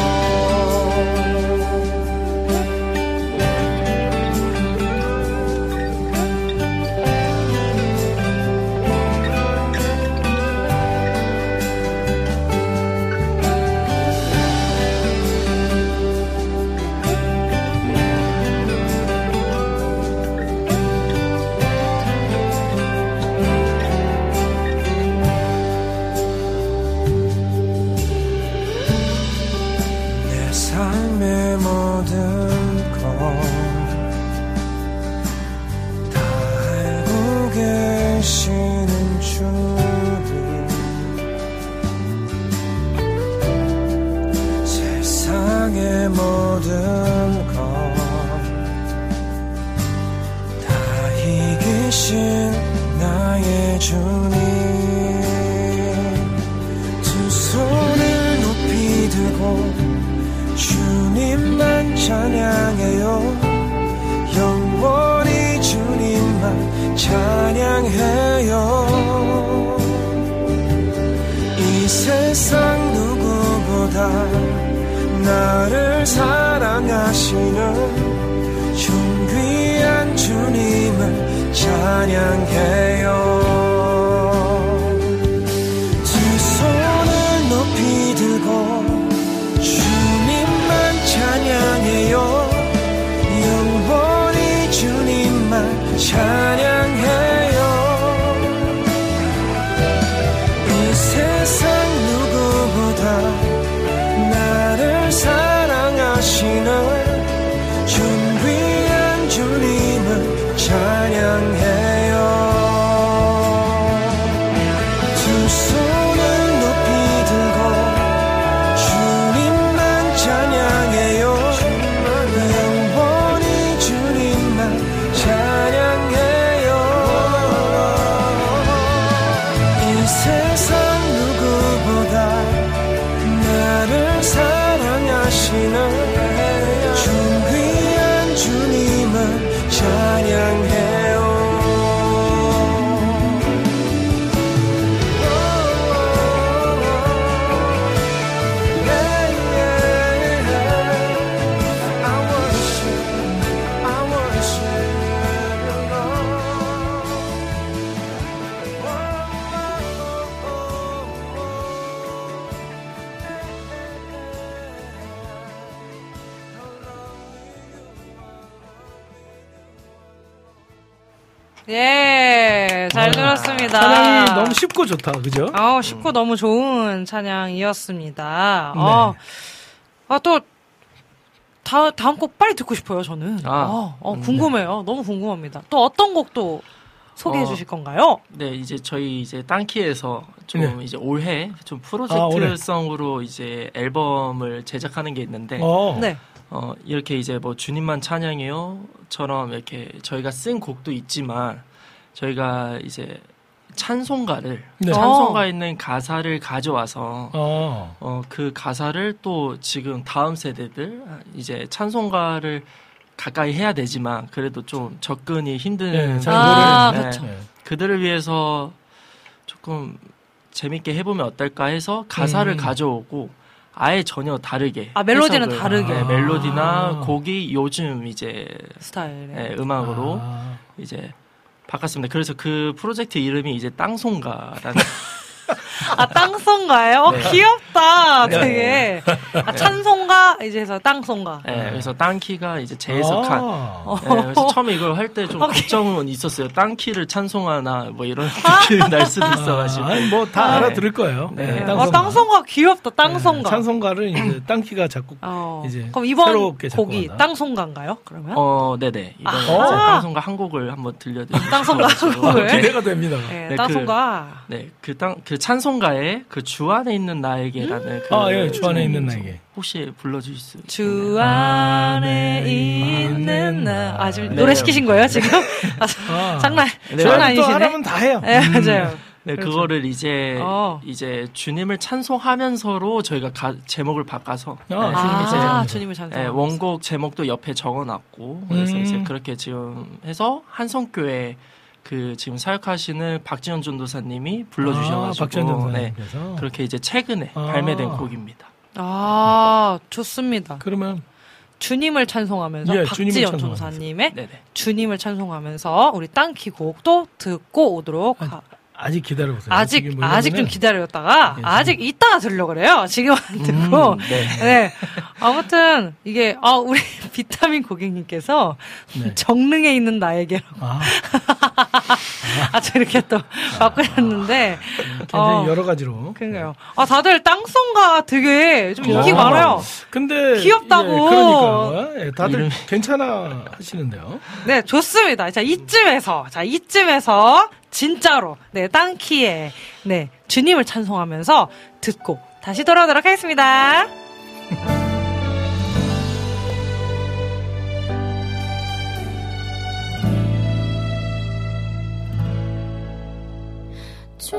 쉽고 좋다, 그죠? 어, 쉽고 너무 좋은 찬양이었습니다. 어, 아, 또, 다, 다음 곡 빨리 듣고 싶어요, 저는. 아, 어, 어, 궁금해요. 너무 궁금합니다. 또 어떤 곡도 소개해 어. 주실 건가요? 네, 이제 저희 이제 땅키에서 좀 네. 이제 올해 좀 아. 프로젝트성으로 이제 앨범을 제작하는 게 있는데 어. 네. 어, 이렇게 이제 뭐 주님만 찬양해요처럼 이렇게 저희가 쓴 곡도 있지만 저희가 이제 찬송가를 네. 찬송가에 있는 가사를 가져와서 어. 어, 그 가사를 또 지금 다음 세대들 이제 찬송가를 가까이 해야 되지만 그래도 좀 접근이 힘든 네, 잘 아. 그쵸. 네. 그들을 위해서 조금 재밌게 해보면 어떨까 해서 가사를 음. 가져오고 아예 전혀 다르게 아, 멜로디는 해석을- 다르게. 네, 멜로디나 아. 곡이 요즘 이제 스타일에. 네, 음악으로 아. 이제 바꿨습니다. 그래서 그 프로젝트 이름이 이제 땅송가라는 아, 땅송가요? 어, 네. 귀엽다, 되게. 아, 찬송가, 이제 해서 땅송가. 네, 그래서 땅키가 이제 재해석한 아. 네, 그래서 처음에 이걸 할 때 좀. 걱정은 있었어요. 땅키를 찬송하나 뭐 이런 느낌이 날 수도 있어가지고. 아니, 뭐다 네. 알아들을 거예요. 네. 아, 땅송가 귀엽다, 땅송가. 네, 찬송가를 이제 땅키가 자꾸 어, 이제 그럼 이번 새롭게 곡이. 땅송가인가요? 그러면? 어, 네네. 이번에 아. 땅송가 한 곡을 한번 들려드리고 땅송가 한. 곡을? 기대가 됩니다. 네, 네, 땅송가. 네, 그 땅, 그 찬송가에 그주 안에 있는 나에게라는 그. 아, 예, 주 안에 있는 좀 나에게. 혹시 불러주실 수? 주 있나요? 안에 있는 나. 아, 지금 네. 노래 시키신 거예요, 지금? 아, 아. 장난, 네. 장난 아니시네. 하라면 다 해요. 네, 음. 맞아요. 네, 그렇죠. 그거를 이제, 어. 이제 주님을 찬송하면서로 저희가 가- 제목을 바꿔서. 아, 네, 아, 이제 찬송하면서. 주님을 찬송. 네, 원곡 제목도 옆에 적어놨고 그래서 음. 이제 그렇게 지금 해서 한성교회 그 지금 사역하시는 박지현 전도사님이 불러주셔가지고 아, 박지현 네. 그렇게 이제 최근에 아. 발매된 곡입니다. 아, 좋습니다. 그러면 주님을 찬송하면서 예, 주님을 박지연 찬송하면서. 전사님의 네네. 주님을 찬송하면서 우리 땅키 곡도 듣고 오도록 하- 아직 기다려보세요. 아직 아직 좀 기다렸다가 예, 아직 이따가 들려 그래요. 지금 안 듣고 음, 네. 네 아무튼 이게 아 우리 비타민 고객님께서 네. 정릉에 있는 나에게라고 아, 아저 이렇게 또 바꾸셨는데 굉장히 어, 여러 가지로. 그러니까요. 아 다들 땅송가 되게 좀 인기 어. 많아요. 근데 귀엽다고. 예, 그러니까 예, 다들 이름이- 괜찮아 하시는데요. 네, 좋습니다. 자, 이쯤에서, 자, 이쯤에서, 진짜로, 네, 땅키에, 네, 주님을 찬송하면서 듣고 다시 돌아오도록 하겠습니다. 주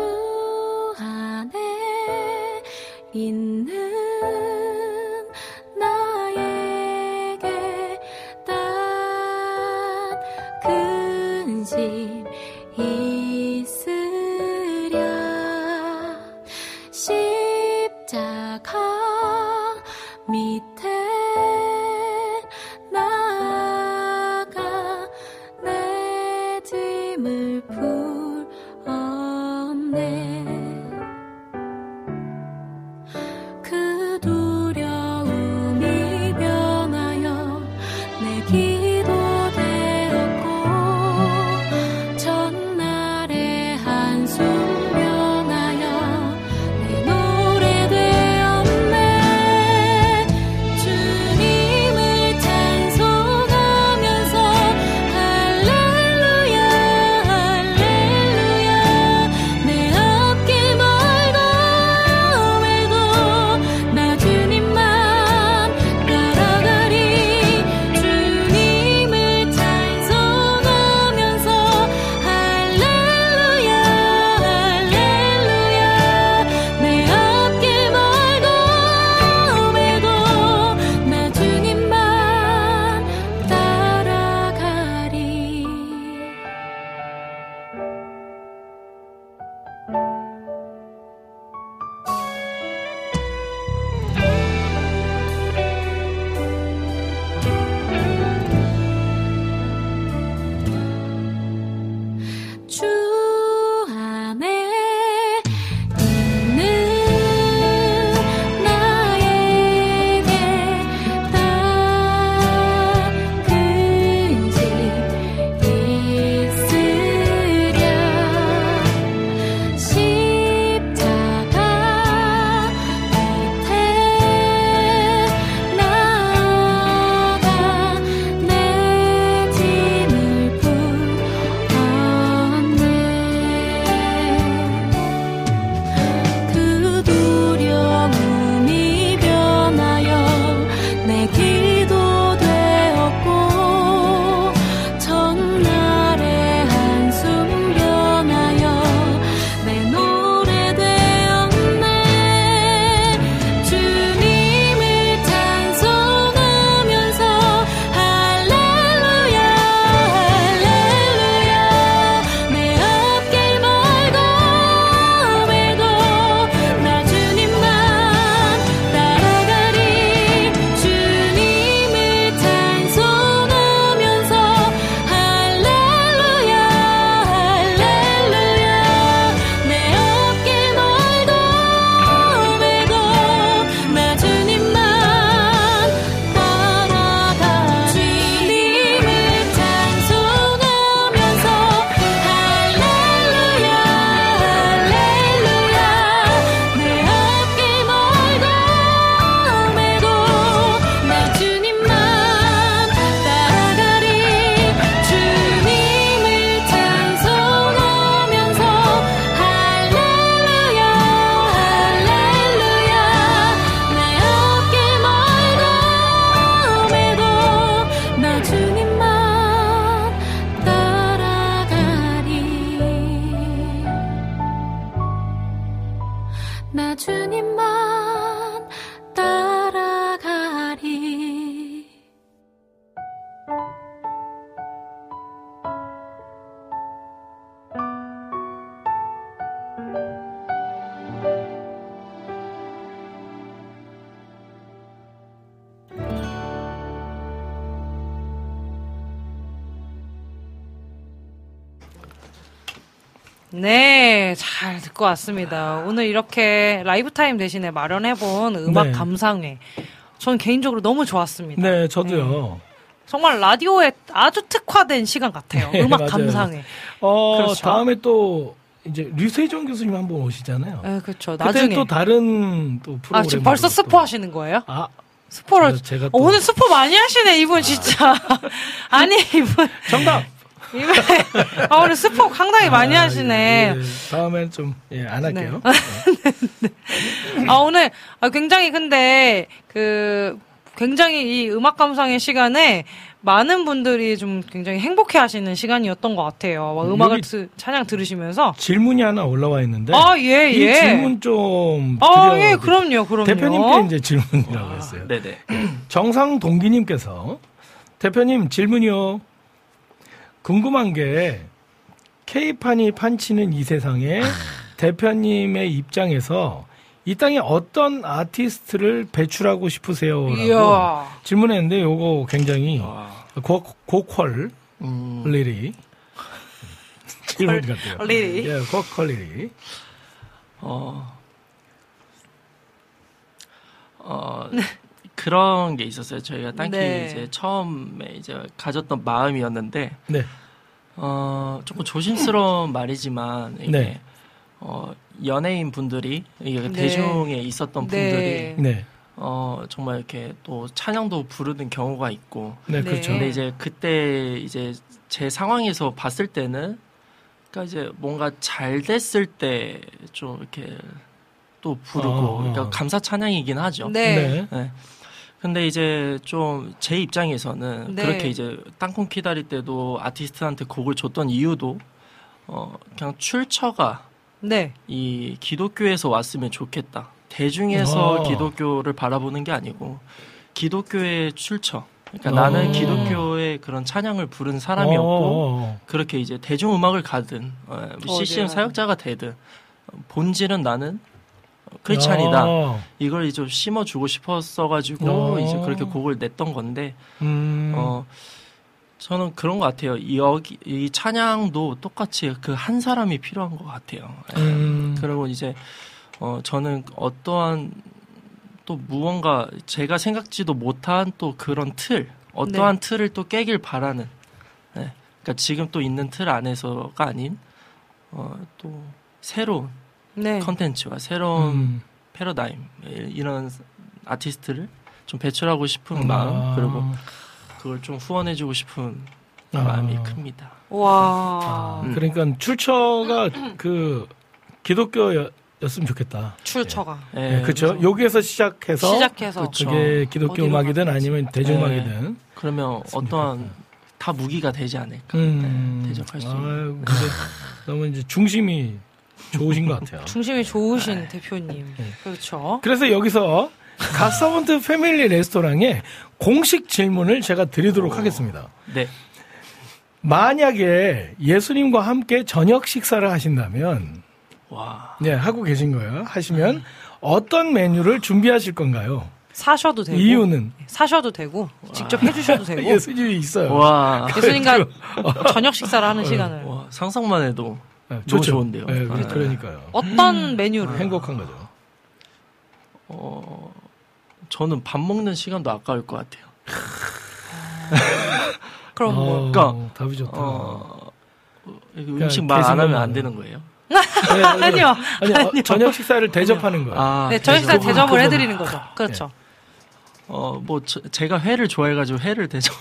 안에 있는 왔습니다. 오늘 이렇게 라이브 타임 대신에 마련해본 음악 네. 감상회. 전 개인적으로 너무 좋았습니다. 네, 저도요. 정말 라디오에 아주 특화된 시간 같아요. 네, 음악 맞아요. 감상회. 어, 그렇죠. 다음에 또 이제 류세종 교수님 한 번 오시잖아요. 네, 그렇죠. 나중에. 또 다른 또 프로그램 아, 지금 벌써 스포 하시는 거예요? 아, 스포를. 제가- 제가 어, 또- 오늘 스포 많이 하시네, 이분 진짜. 아니, 이분. 정답. 이분. 아, 오늘 스포 상당히 많이 아, 하시네. 예, 예. 다음엔 좀 예, 안 할게요. 아, 오늘, 아, 굉장히 근데, 그, 굉장히 이 음악 감상의 시간에 많은 분들이 좀 굉장히 행복해 하시는 시간이었던 것 같아요. 막 음악을 여기- 드- 찬양 들으시면서. 질문이 하나 올라와 있는데 아, 예, 이 예. 질문 좀 아, 예, 그럼요, 그럼요. 대표님께 이제 질문이라고 했어요. 네네. 정상 동기님께서 대표님 질문이요. 궁금한 게 K팝이 판치는 이 세상에 대표님의 입장에서 이 땅에 어떤 아티스트를 배출하고 싶으세요라고 이야. 질문했는데 요거 굉장히 와. 고, 고퀄 음, 리리 질문 같아요. 리리. 예, 고퀄 리리. 어, 어, 그런 게 있었어요. 저희가 땅키 네. 이제 처음에 이제 가졌던 마음이었는데, 네. 어, 조금 조심스러운 말이지만, 이게, 네. 어, 연예인 분들이, 이게 네. 대중에 있었던 네. 분들이, 네. 어, 정말 이렇게 또 찬양도 부르는 경우가 있고, 네, 네. 그렇죠. 근데 이제 그때 이제 제 상황에서 봤을 때는 그러니까 이제 뭔가 잘 됐을 때 좀 이렇게 또 부르고 어, 어. 그러니까 감사 찬양이긴 하죠. 네. 네. 근데 이제 좀 제 입장에서는 네. 그렇게 이제 땅콩 기다릴 때도 아티스트한테 곡을 줬던 이유도 어 그냥 출처가 네. 이 기독교에서 왔으면 좋겠다. 대중에서 어. 기독교를 바라보는 게 아니고 기독교의 출처. 그러니까 어. 나는 기독교의 그런 찬양을 부른 사람이었고 어, 그렇게 이제 대중 음악을 가든 어, CCM 어디야. 사역자가 되든 어, 본질은 나는 크리스찬이다. 어. 이걸 이제 좀 심어주고 싶었어가지고 어. 이제 그렇게 곡을 냈던 건데 음. 어 저는 그런 것 같아요. 이 여기 이 찬양도 똑같이 그 한 사람이 필요한 것 같아요. 예. 음. 그리고 이제 어 저는 어떠한 또 무언가 제가 생각지도 못한 또 그런 틀 어떠한 네. 틀을 또 깨길 바라는 예. 그러니까 지금 또 있는 틀 안에서가 아닌 어 또 새로운 네. 컨텐츠와 새로운 음. 패러다임 예, 이런 아티스트를 좀 배출하고 싶은 아. 마음 그리고 그걸 좀 후원해주고 싶은 아. 마음이 큽니다. 와. 음. 그러니까 출처가 그 기독교였으면 좋겠다. 출처가. 예, 네, 그렇죠. 여기에서 시작해서 시작해서. 그쵸. 그게 기독교 음악이든 가든지. 아니면 대중 음악이든 그러면 어떠한 다 무기가 되지 않을까 음. 네, 대적할 수 있는. 아유, 근데 너무 이제 중심이 좋으신 것 같아요. 중심이 좋으신 네. 대표님. 그렇죠. 그래서 여기서 가서번트 패밀리 레스토랑에 공식 질문을 제가 드리도록 하겠습니다. 네. 만약에 예수님과 함께 저녁 식사를 하신다면, 와. 네, 하고 계신 거예요. 하시면 어떤 메뉴를 준비하실 건가요? 사셔도 되고. 이유는 사셔도 되고. 직접 해주셔도 되고. 예수님이 있어요. 와. 예수님과 저녁 식사를 하는 시간을. 와, 상상만 해도 네, 너무 좋죠. 좋은데요. 네, 네. 그러니까요. 어떤 메뉴를. 행복한 거죠. 어, 저는 밥 먹는 시간도 아까울 것 같아요. 그럼 뭐. 어, 그러니까, 답이 좋다. 어, 그냥 음식 말 안 하면 안 되는 거예요? 네, 아니요. 아니, 어, 저녁 식사를 대접하는 거예요. 아, 네, 저녁 식사 대접을 해드리는 거죠. 그렇죠. 어, 뭐, 저- 제가 회를 좋아해가지고 회를 대접.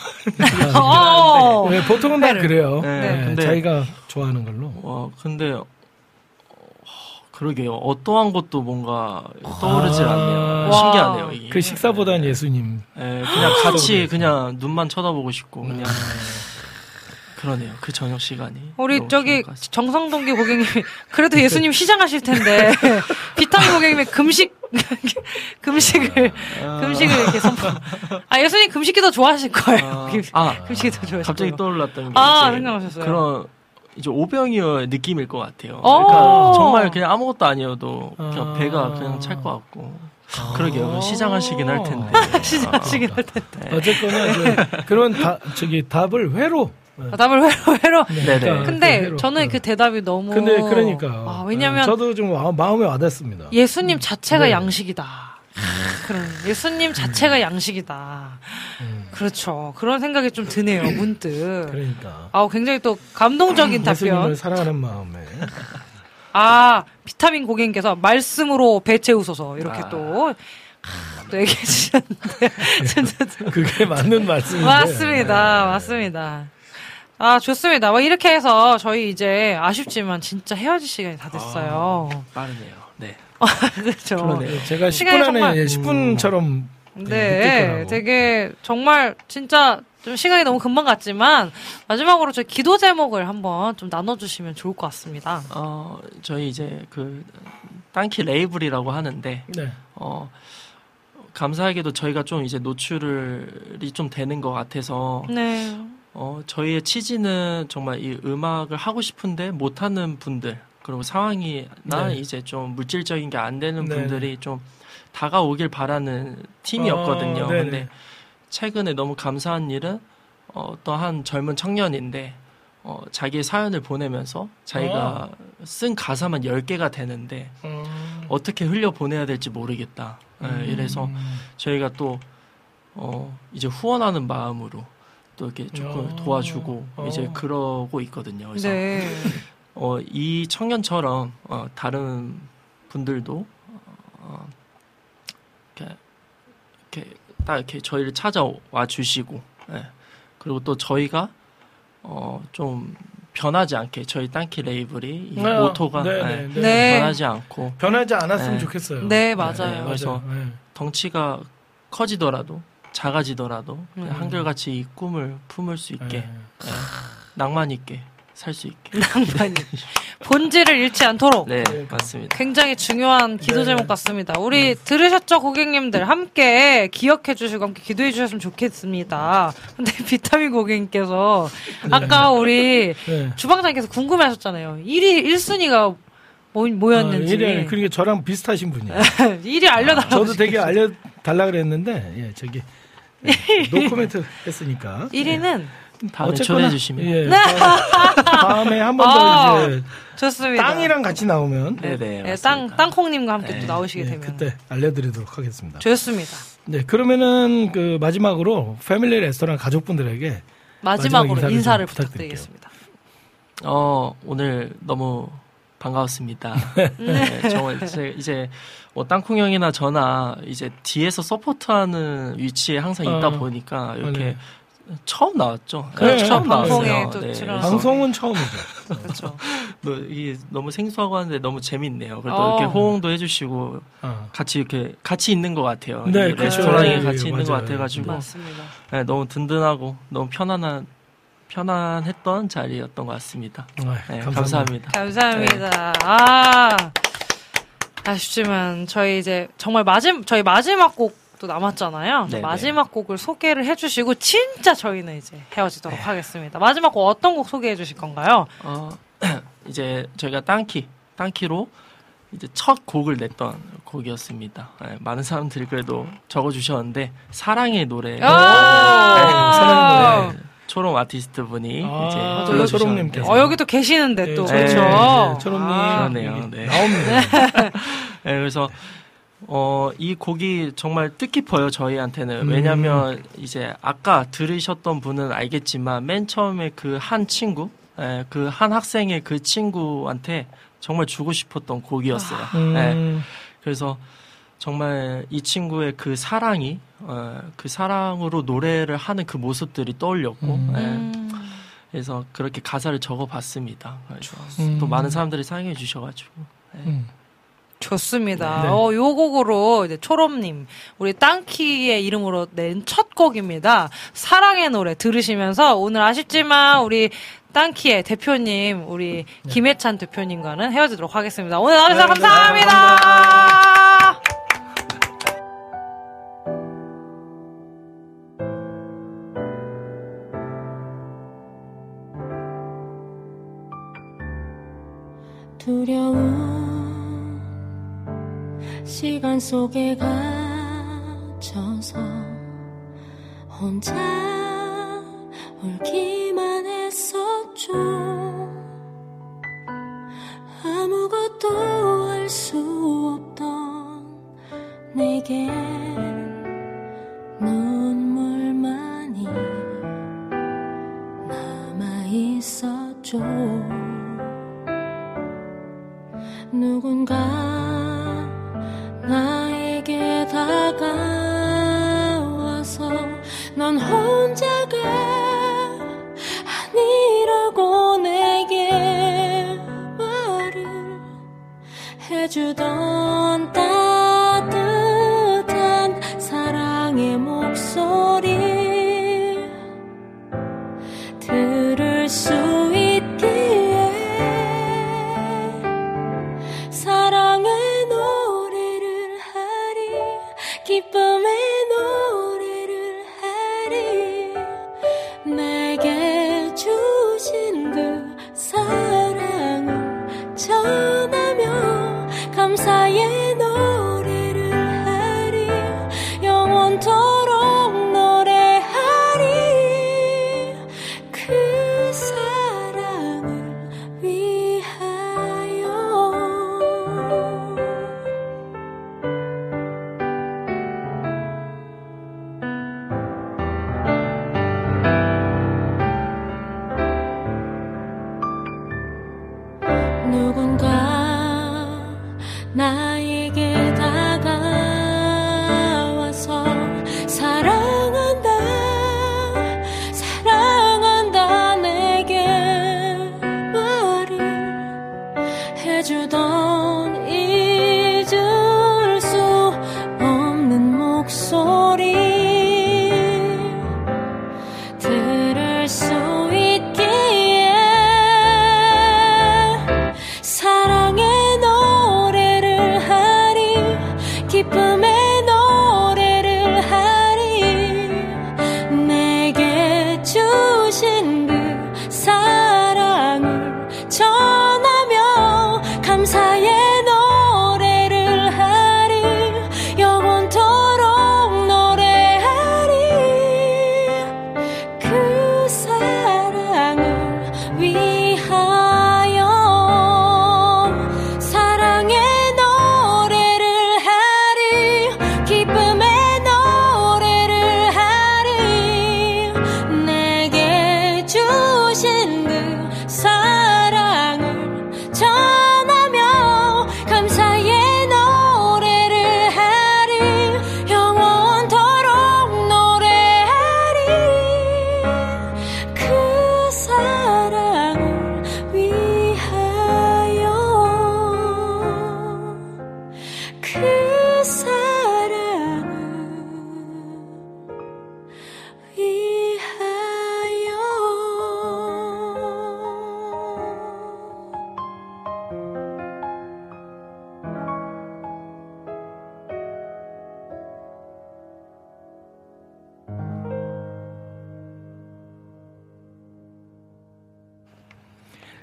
어. 네, 보통은 다 회를. 그래요. 네, 네, 근데- 자기가 좋아하는 걸로. 와, 근데, 어, 그러게요. 어떠한 것도 뭔가 떠오르질 아. 않네요. 와. 신기하네요, 이게. 그 식사보단 예수님. 예, 그냥 같이 그냥 눈만 쳐다보고 싶고, 그냥. 그러네요. 그 저녁 시간이. 우리 저기. 정상동기 고객님이 그래도 예수님 시장하실 텐데 비타민 고객님이 금식 금식을 금식을 이렇게 선포. 아 예수님 금식이 더 좋아하실 거예요. 아, 금식이 더 좋아하실 갑자기 거예요. 떠올랐던 게 아, 이제 생각나셨어요? 그런 이제 오병이어 느낌일 것 같아요. 어. 그러니까 정말 그냥 아무것도 아니어도 그냥 아. 배가 그냥 찰 것 같고. 그러게요. 시장하시긴 할 텐데. 시장하시긴 할 텐데. 어쨌거나 그런 다, 저기 답을 회로. 아, 답을 회로 회로. 네네. 그러니까 근데 그 회로. 저는 그 대답이 너무. 근데 그러니까 아, 왜냐면 저도 좀 마- 마음에 와닿습니다. 예수님 자체가 네. 양식이다. 그런 예수님 자체가 양식이다. 그렇죠. 그런 생각이 좀 드네요. 문득. 그러니까 아우 굉장히 또 감동적인 예수님을 답변. 사랑하는 마음에 아 비타민 고객님께서 말씀으로 배 채우소서 이렇게 아. 또, 아, 또 얘기해 주셨는데 그게 맞는 말씀인데 맞습니다. 맞습니다. 아 좋습니다. 뭐 이렇게 해서 저희 이제 아쉽지만 진짜 헤어질 시간이 다 됐어요. 빠르네요. 네. 그렇죠. 그러네요. 제가 10분 시간이 안에 정말- 10분처럼 네, 되게 정말 진짜 좀 시간이 너무 금방 갔지만 마지막으로 저희 기도 제목을 한번 좀 나눠주시면 좋을 것 같습니다. 어, 저희 이제 그 땅키 레이블이라고 하는데 네. 어 감사하게도 저희가 좀 이제 노출이 좀 되는 것 같아서 네. 어 저희의 취지는 정말 이 음악을 하고 싶은데 못하는 분들 그리고 상황이나 네. 이제 좀 물질적인 게 안 되는 네. 분들이 좀 다가오길 바라는 팀이었거든요. 어, 네네. 근데 최근에 너무 감사한 일은 어, 어떠한 젊은 청년인데 어, 자기의 사연을 보내면서 자기가 쓴 가사만 10개가 되는데 어, 어떻게 흘려 보내야 될지 모르겠다. 예, 음. 이래서 저희가 또 어, 이제 후원하는 마음으로 또 이렇게 조금 어. 도와주고 어. 이제 그러고 있거든요. 그래서 네. 어, 이 청년처럼 어, 다른 분들도 어, 이렇게, 이렇게 딱 이렇게 저희를 찾아와 주시고 예. 그리고 또 저희가 어, 좀 변하지 않게 저희 땅키 레이블이 이 아, 모토가 네, 예, 네, 네. 네. 변하지 않고 변하지 않았으면 네. 좋겠어요. 네, 맞아요. 네, 그래서 네. 덩치가 커지더라도 작아지더라도 음. 한결같이 이 꿈을 품을 수 있게 네. 예, 낭만 있게 살 수 있게 낭만이. 본질을 잃지 않도록. 네 맞습니다. 굉장히 중요한 기도 네. 제목 같습니다. 우리 들으셨죠, 고객님들? 함께 기억해 주시고 함께 기도해 주셨으면 좋겠습니다. 근데 비타민 고객님께서 아까 우리 네. 주방장님께서 궁금해 하셨잖아요. 1위, 1순위가 뭐, 뭐였는지. 어, 일이 그러니까 저랑 비슷하신 분이에요. 1위 알려달라고. 저도 되게 알려 달라 그랬는데 예 저기 예, 노코멘트 했으니까 1위는 다음에 어쨌거나, 주시면 예, 다음- 다음에 한 번더 아, 이제 좋습니다. 땅이랑 같이 나오면 네네 네, 땅, 땅콩님과 함께 네. 또 나오시게 예, 되면. 그때 알려드리도록 하겠습니다. 좋습니다. 네 그러면은 그 마지막으로 패밀리 레스토랑 가족분들에게 마지막으로 마지막 인사를 인사를. 부탁드리겠습니다. 어 오늘 너무 반가웠습니다. 네, 정말 이제, 이제 뭐 땅콩 형이나 저나 이제 뒤에서 서포트하는 위치에 항상 있다 어. 보니까 이렇게 네. 처음 나왔죠. 네, 처음 방송에 나왔어요. 또 네, 방송은 처음이죠. 그렇죠. 너- 이게 너무 생소하고 하는데 너무 재밌네요. 그래도 어. 이렇게 호응도 해주시고 어. 같이 이렇게 같이 있는 것 같아요. 네, 이 그렇죠. 레스토랑에 네, 같이 네, 있는 것 맞아요. 같아가지고 맞습니다. 네, 너무 든든하고 너무 편안한 편안했던 자리였던 것 같습니다. 아, 네, 감사합니다. 감사합니다. 감사합니다. 아, 아쉽지만 저희 이제 정말 마지막 저희 마지막 곡도 남았잖아요. 네네. 마지막 곡을 소개를 해주시고 진짜 저희는 이제 헤어지도록 하겠습니다. 마지막 곡 어떤 곡 소개해 주실 건가요? 어, 이제 저희가 땅키, 땅키로 이제 첫 곡을 냈던 곡이었습니다. 네, 많은 사람들이 그래도 적어주셨는데 사랑의 노래. 아! 사랑의 노래. 네, 초롱 아티스트 분이 아, 이제 맞아요. 초롱님께서. 어 여기도 계시는데 또 네, 그렇죠. 네, 초롱님 아, 그러네요. 여기 네. 나옵니다. 네, 그래서 어, 이 곡이 정말 뜻깊어요, 저희한테는. 음. 왜냐면 이제 아까 들으셨던 분은 알겠지만 맨 처음에 그 한 친구, 그한 학생의 그 친구한테 정말 주고 싶었던 곡이었어요. 네. 음, 그래서 정말 이 친구의 그 사랑이 어, 그 사랑으로 노래를 하는 그 모습들이 떠올렸고 음. 예, 음, 그래서 그렇게 가사를 적어봤습니다. 그래서 음. 또 많은 사람들이 사랑해 주셔가지고 예. 음. 좋습니다. 네. 어, 요 곡으로 이제 초롬님, 우리 땅키의 이름으로 낸 첫 곡입니다. 사랑의 노래 들으시면서 오늘 아쉽지만 우리 땅키의 대표님, 우리 김혜찬 대표님과는 헤어지도록 하겠습니다. 오늘 나와주셔서 네, 네, 감사합니다. 두려운 시간 속에 갇혀서 혼자 울기만 했었죠. 아무것도 할 수 없던 내게 눈물만이 남아 있었죠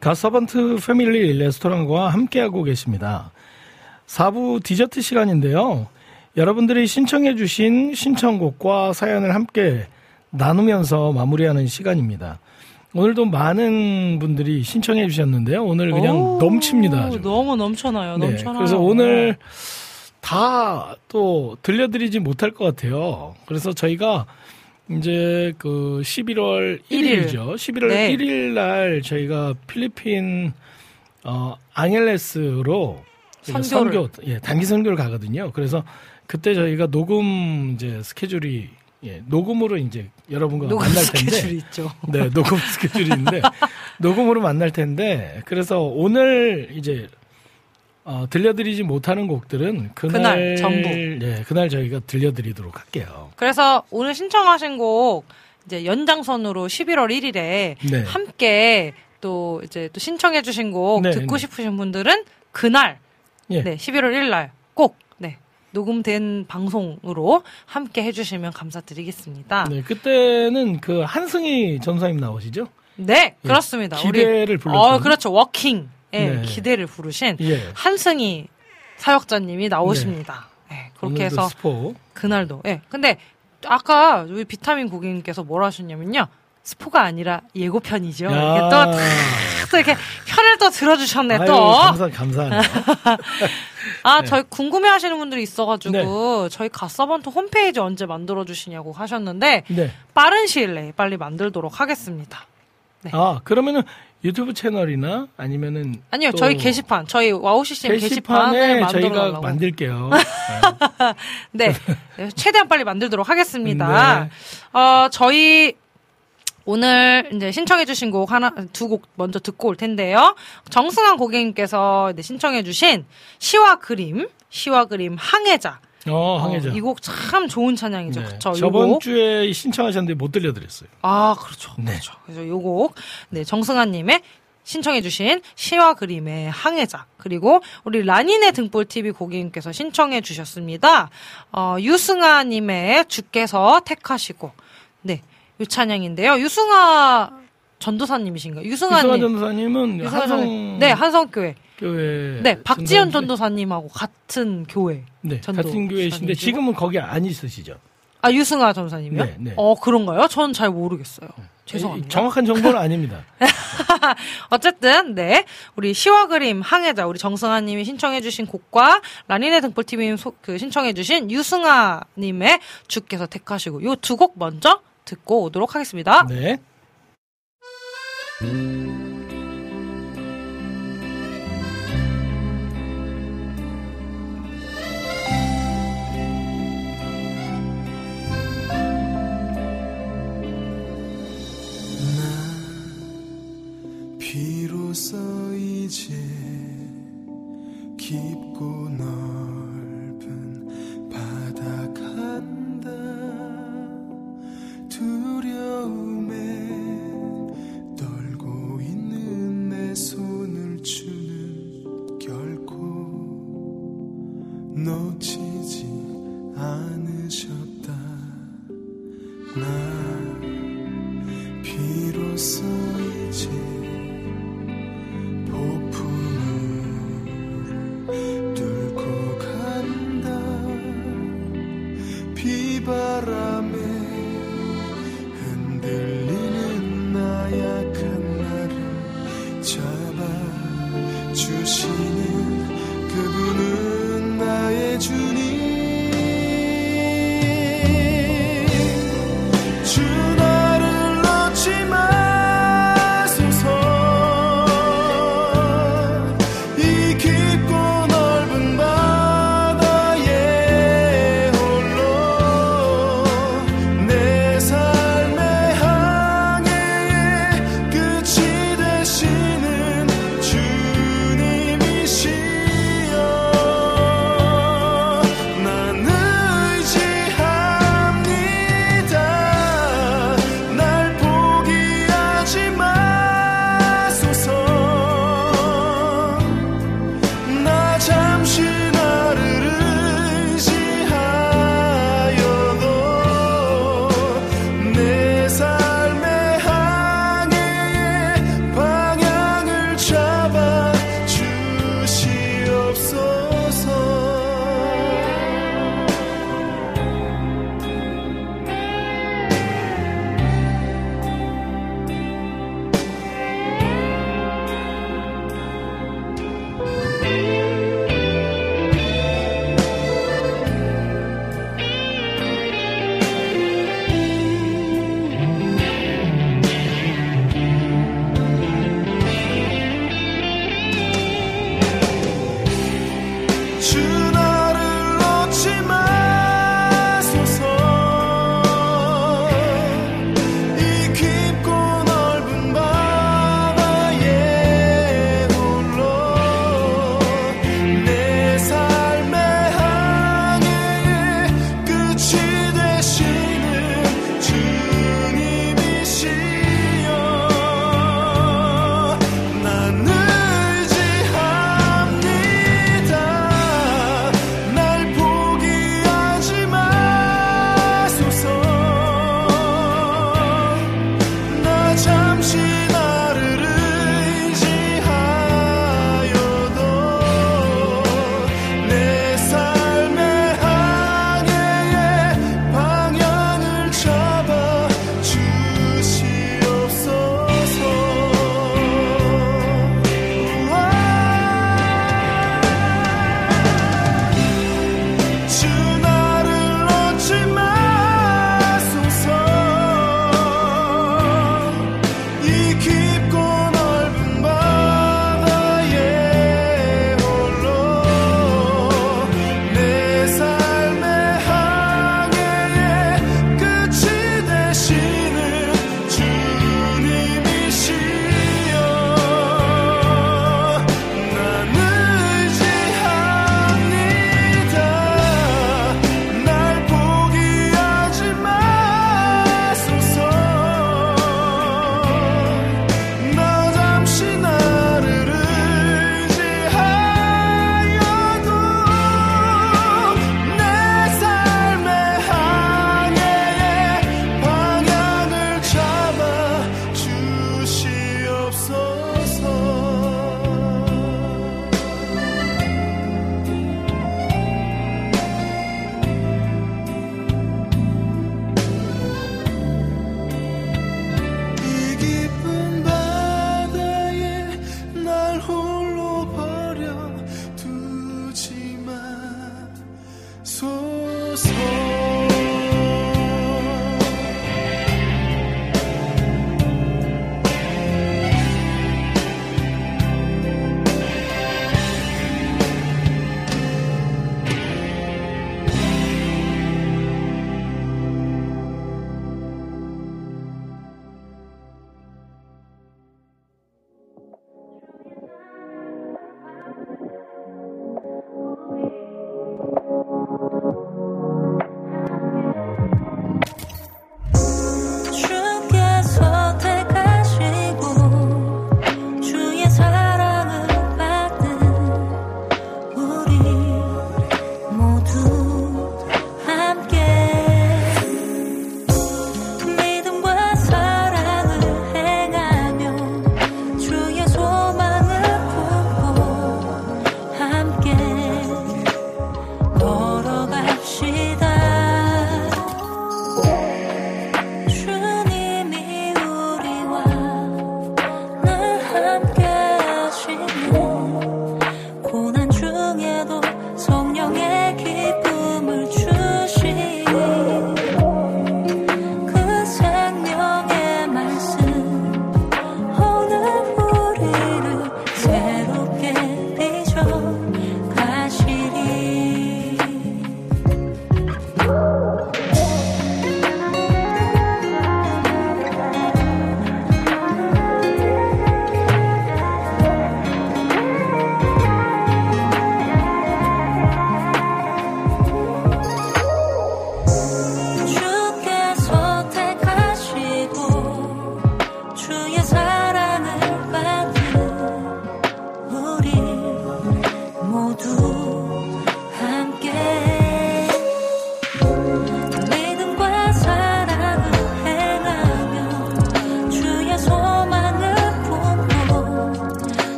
가서번트 패밀리 레스토랑과 함께하고 계십니다. 4부 디저트 시간인데요. 여러분들이 신청해주신 신청곡과 사연을 함께 나누면서 마무리하는 시간입니다. 오늘도 많은 분들이 신청해 주셨는데요. 오늘 그냥 오, 넘칩니다. 아주. 너무 넘쳐나요. 네, 넘쳐나요. 그래서 오늘 다 또 들려드리지 못할 것 같아요. 그래서 저희가 이제 그 11월 1일이죠. 11월 네. 1일 날 저희가 필리핀 어 앙헬레스로 선교를. 선교, 예, 단기 선교를 가거든요. 그래서 그때 저희가 녹음 이제 스케줄이 예, 녹음으로 이제 여러분과 녹음 만날 텐데 스케줄이 있죠. 네, 녹음 스케줄이 있는데 녹음으로 만날 텐데 그래서 오늘 이제 어, 들려드리지 못하는 곡들은 그날, 그날 전부. 예, 그날 저희가 들려드리도록 할게요. 그래서 오늘 신청하신 곡 이제 연장선으로 11월 1일에 네. 함께 또 이제 또 신청해 주신 곡 네, 듣고 네. 싶으신 분들은 그날 예. 네, 11월 1일 날꼭 네, 녹음된 방송으로 함께 해 주시면 감사드리겠습니다. 네, 네, 그때는 그 한승희 전도사님 나오시죠? 그렇습니다. 예. 기대를 불렀던. 어, 그렇죠. 워킹. 예, 네. 기대를 부르신 예. 한승희 사역자님이 나오십니다. 네, 그렇게 오늘도 해서 스포. 그날도. 예. 근데 아까 우리 비타민 고객님께서 뭐라 하셨냐면요. 스포가 아니라 예고편이죠. 이렇게 야. 또, 탁, 또 이렇게 편을 또 들어주셨네, 아유, 또. 감사, 감사하네요. 아, 네. 저희 궁금해 하시는 분들이 있어가지고, 네. 저희 가서번트 홈페이지 언제 만들어 주시냐고 하셨는데, 네. 빠른 시일 내에 빨리 만들도록 하겠습니다. 네. 아, 그러면은 유튜브 채널이나 아니면은. 아니요, 또 저희 게시판, 저희 와우 CCM 게시판을 게시판에 저희가 달라고. 만들게요. 네. 네, 최대한 빨리 만들도록 하겠습니다. 네. 어, 저희 오늘 이제 신청해주신 곡 하나, 두 곡 먼저 듣고 올 텐데요. 정승환 고객님께서 네, 신청해주신 시와 그림, 시와 그림 항해자. 어, 항해자. 이곡 참 좋은 찬양이죠. 네. 그쵸? 요 저번 곡. 주에 신청하셨는데 못 들려드렸어요. 아, 그렇죠. 네. 그렇죠. 그래서 요 곡, 네, 정승환님의 신청해주신 시와 그림의 항해자. 그리고 우리 라니네 등불TV 고객님께서 신청해주셨습니다. 어, 유승아님의 주께서 택하시고. 네, 요 찬양인데요. 유승아 전도사님이신가요? 유승환 유승아님. 전도사님은 유승아 한성. 네, 한성교회. 교회 네, 박지현 전도사님하고 같은 교회. 네, 전도 같은 교회이신데 사님이시고. 지금은 거기 안 있으시죠? 아, 유승아 전도사님이요? 네, 네. 어, 그런가요? 전 잘 모르겠어요. 죄송합니다. 정확한 정보는 아닙니다. 어쨌든 네 우리 시와 그림 항해자 우리 정승아님이 신청해주신 곡과 라니네 등불TV님 소- 그 신청해주신 유승아님의 주께서 택하시고 요 두 곡 먼저 듣고 오도록 하겠습니다. 네. 비로소 이제 깊고 넓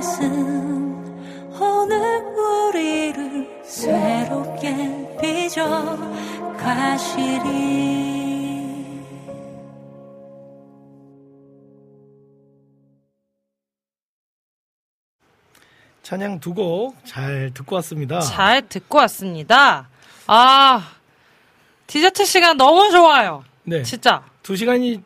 말씀 오늘 우리를 새롭게 빚어 가시리 찬양 두 곡 잘 듣고 왔습니다. 잘 듣고 왔습니다. 아, 디저트 시간 너무 좋아요. 네. 진짜. 두 시간이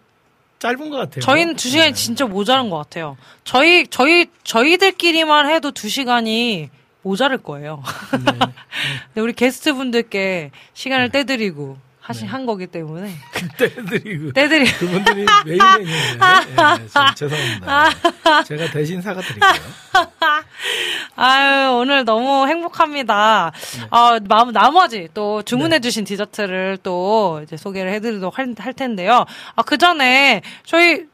짧은 것 같아요. 저희는 두 시간이 진짜 모자란 것 같아요. 저희, 저희, 저희들끼리만 해도 두 시간이 모자랄 거예요. 근데 우리 게스트 분들께 시간을 떼드리고 하신, 한 거기 때문에. 떼드리고 떼드리 그분들이 메인메뉴예요. 예, 저- 죄송합니다. 제가 대신 사과드릴게요. 아유, 오늘 너무 행복합니다. 아, 마- 나머지 또 주문해주신 디저트를 또 이제 소개를 해드리도록 할, 할 텐데요. 아, 그 전에 저희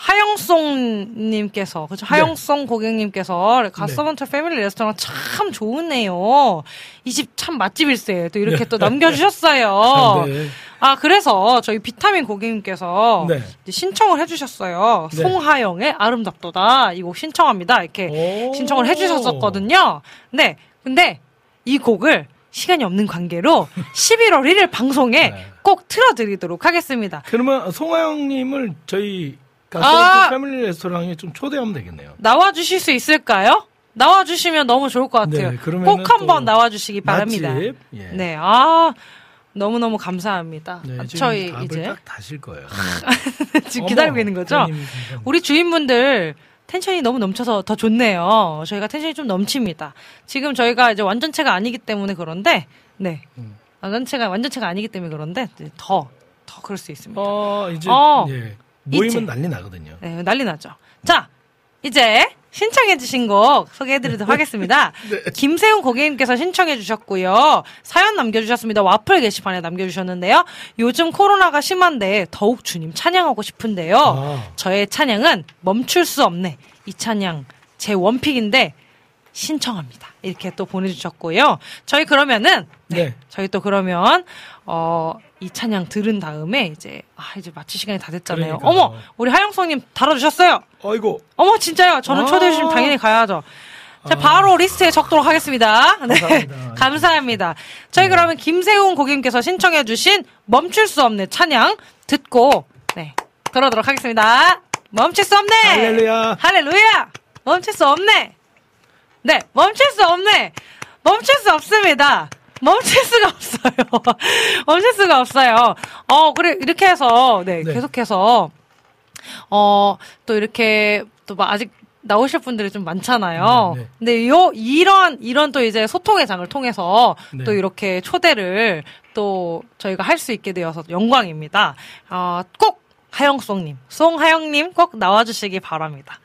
하영송님께서, 그죠? 하영송 고객님께서 가서번트 패밀리 레스토랑 참 좋으네요. 이 집 참 맛집일세. 또 이렇게 또 남겨주셨어요. 네. 아, 그래서 저희 비타민 고객님께서 네. 신청을 해주셨어요. 네. 송하영의 아름답도다. 이 곡 신청합니다. 이렇게 오. 신청을 해주셨었거든요. 네. 근데 이 곡을 시간이 없는 관계로 11월 1일 방송에 네. 꼭 틀어드리도록 하겠습니다. 그러면 송하영님을 저희 아! 가스트 패밀리 레스토랑에 좀 초대하면 되겠네요. 나와 주실 수 있을까요? 나와 주시면 너무 좋을 것 같아요. 네, 꼭 한번 또 나와 주시기 바랍니다. 예. 네, 아, 너무너무 감사합니다. 네, 아, 저희 이제 딱 다실 거예요. 지금 어머, 기다리고 있는 거죠? 우리 주인분들 텐션이 너무 넘쳐서 더 좋네요. 저희가 텐션이 좀 넘칩니다. 지금 저희가 이제 완전체가 아니기 때문에 그런데, 네. 음. 완전체가, 완전체가 아니기 때문에 그런데, 이제 더, 더 그럴 수 있습니다. 어, 이제 어, 예, 모이면. 난리 나거든요. 네, 난리 나죠. 자, 이제 신청해주신 곡 소개해드리도록 하겠습니다. 김세훈 고객님께서 신청해주셨고요. 사연 남겨주셨습니다. 와플 게시판에 남겨주셨는데요. 요즘 코로나가 심한데 더욱 주님 찬양하고 싶은데요. 아. 저의 찬양은 멈출 수 없네. 이 찬양 제 원픽인데 신청합니다. 이렇게 또 보내주셨고요. 저희 그러면은 네. 저희 또 그러면 어. 이 찬양 들은 다음에 이제 아 이제 마칠 시간이 다 됐잖아요. 그러니까요. 어머 우리 하영성님 달아주셨어요. 어이고. 어머 진짜요? 저는 아. 초대해 주시면 당연히 가야죠. 자 바로 리스트에 적도록 하겠습니다. 네 감사합니다. 감사합니다. 저희 그러면 김세훈 고객님께서 신청해주신 멈출 수 없네 찬양 듣고 네 들어도록 하겠습니다. 멈출 수 없네. 할렐루야. 할렐루야. 멈출 수 없네. 네 멈출 수 없네. 멈출 수 없습니다. 멈출 수가 없어요. 멈출 수가 없어요. 어 그래 이렇게 해서 네. 네. 계속해서 어, 또 이렇게 또 막 아직 나오실 분들이 좀 많잖아요. 네, 네. 근데 요 이런 이런 또 이제 소통의 장을 통해서 네. 또 이렇게 초대를 또 저희가 할 수 있게 되어서 영광입니다. 어, 꼭 하영송님, 송하영님 꼭 나와주시기 바랍니다.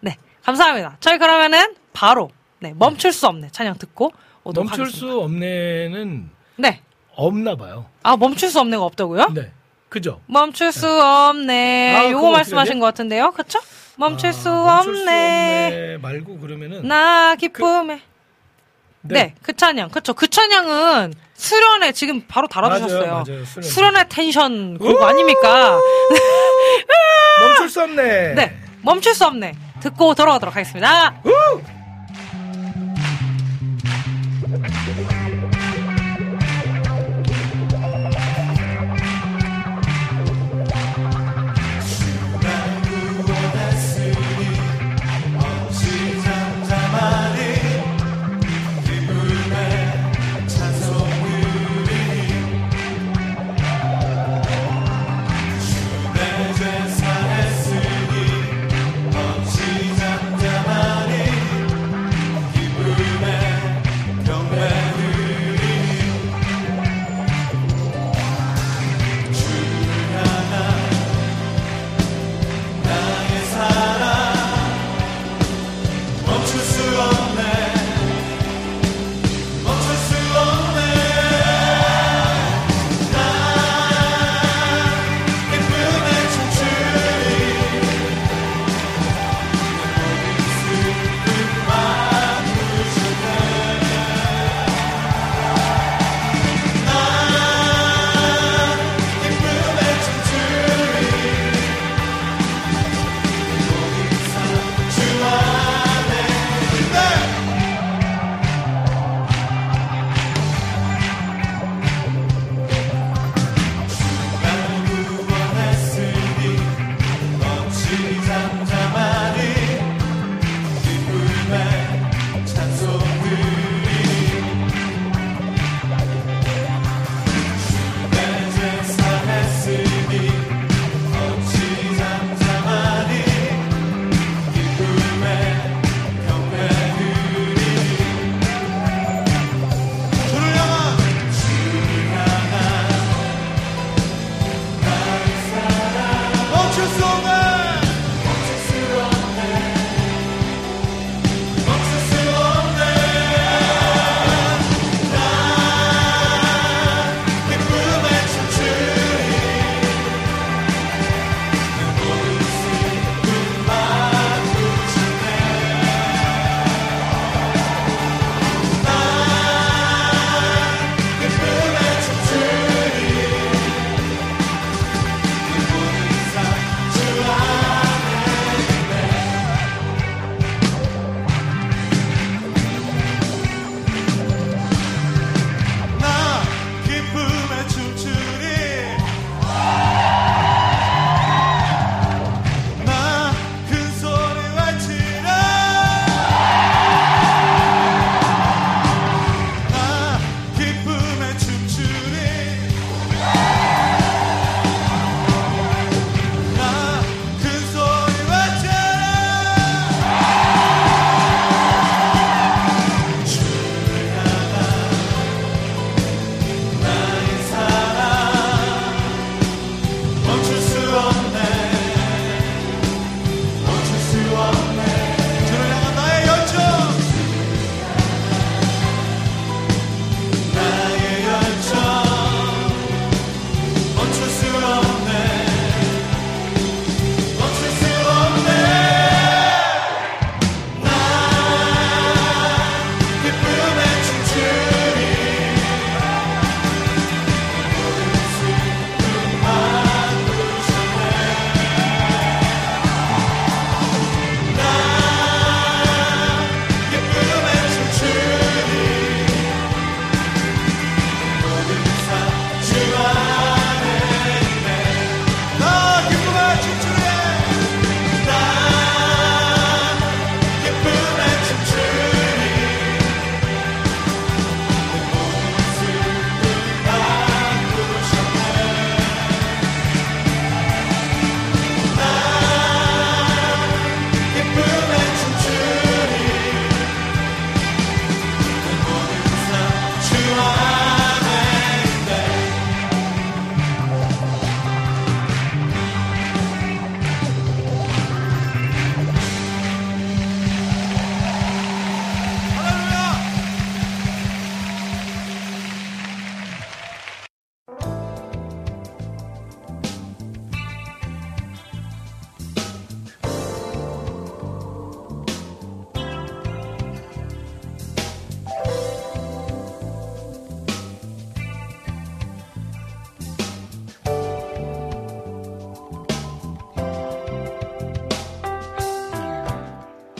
네, 감사합니다. 저희 그러면은 바로 네 멈출 수 없네 찬양 듣고 멈출 하겠습니다. 수 없네는 네, 없나 봐요. 아 멈출 수 없네가 없다고요? 네. 그죠? 멈출 수 없네. 아, 요거 그거 말씀하신 것 같은데요, 그쵸? 멈출 아, 수 멈출 수 없네. 없네 말고 그러면은 나 기쁨에. 네. 네. 그 찬양. 그쵸. 그 찬양은 수련회 지금 바로 달아주셨어요. 맞아요, 맞아요. 수련회. 수련회 텐션 곡 아닙니까? 멈출 수 없네. 네. 멈출 수 없네. 듣고 돌아오도록 하겠습니다. 잠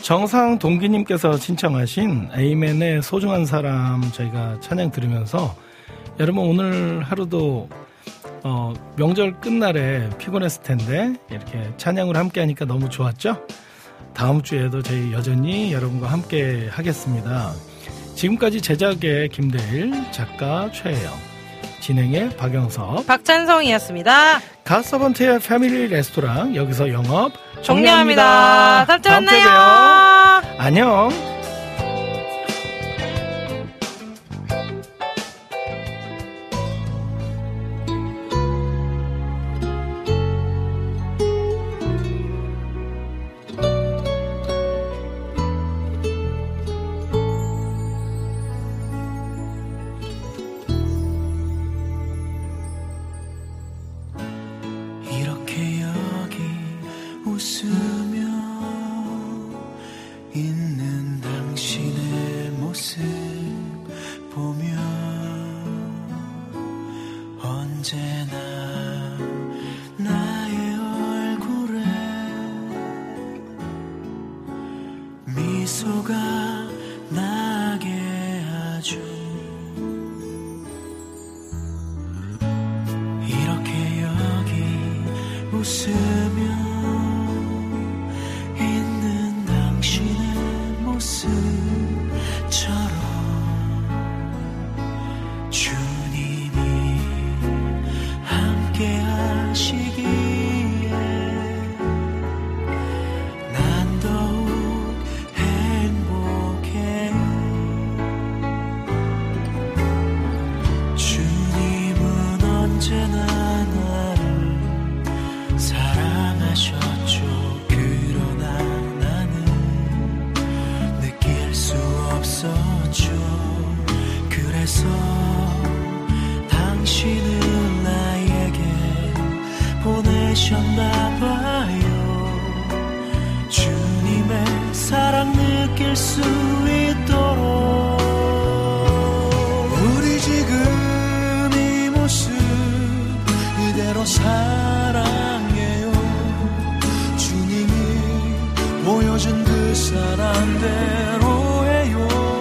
정상 동기님께서 신청하신 에이맨의 소중한 사람 저희가 찬양 들으면서 여러분 오늘 하루도 어, 명절 끝날에 피곤했을 텐데 이렇게 찬양을 함께 하니까 너무 좋았죠? 다음 주에도 저희 여전히 여러분과 함께 하겠습니다. 지금까지 제작의 김대일, 작가 최혜영, 진행의 박영섭, 박찬성이었습니다. 가서번트의 패밀리 레스토랑 여기서 영업 종료합니다. 다음 주에. 봬요. 안녕.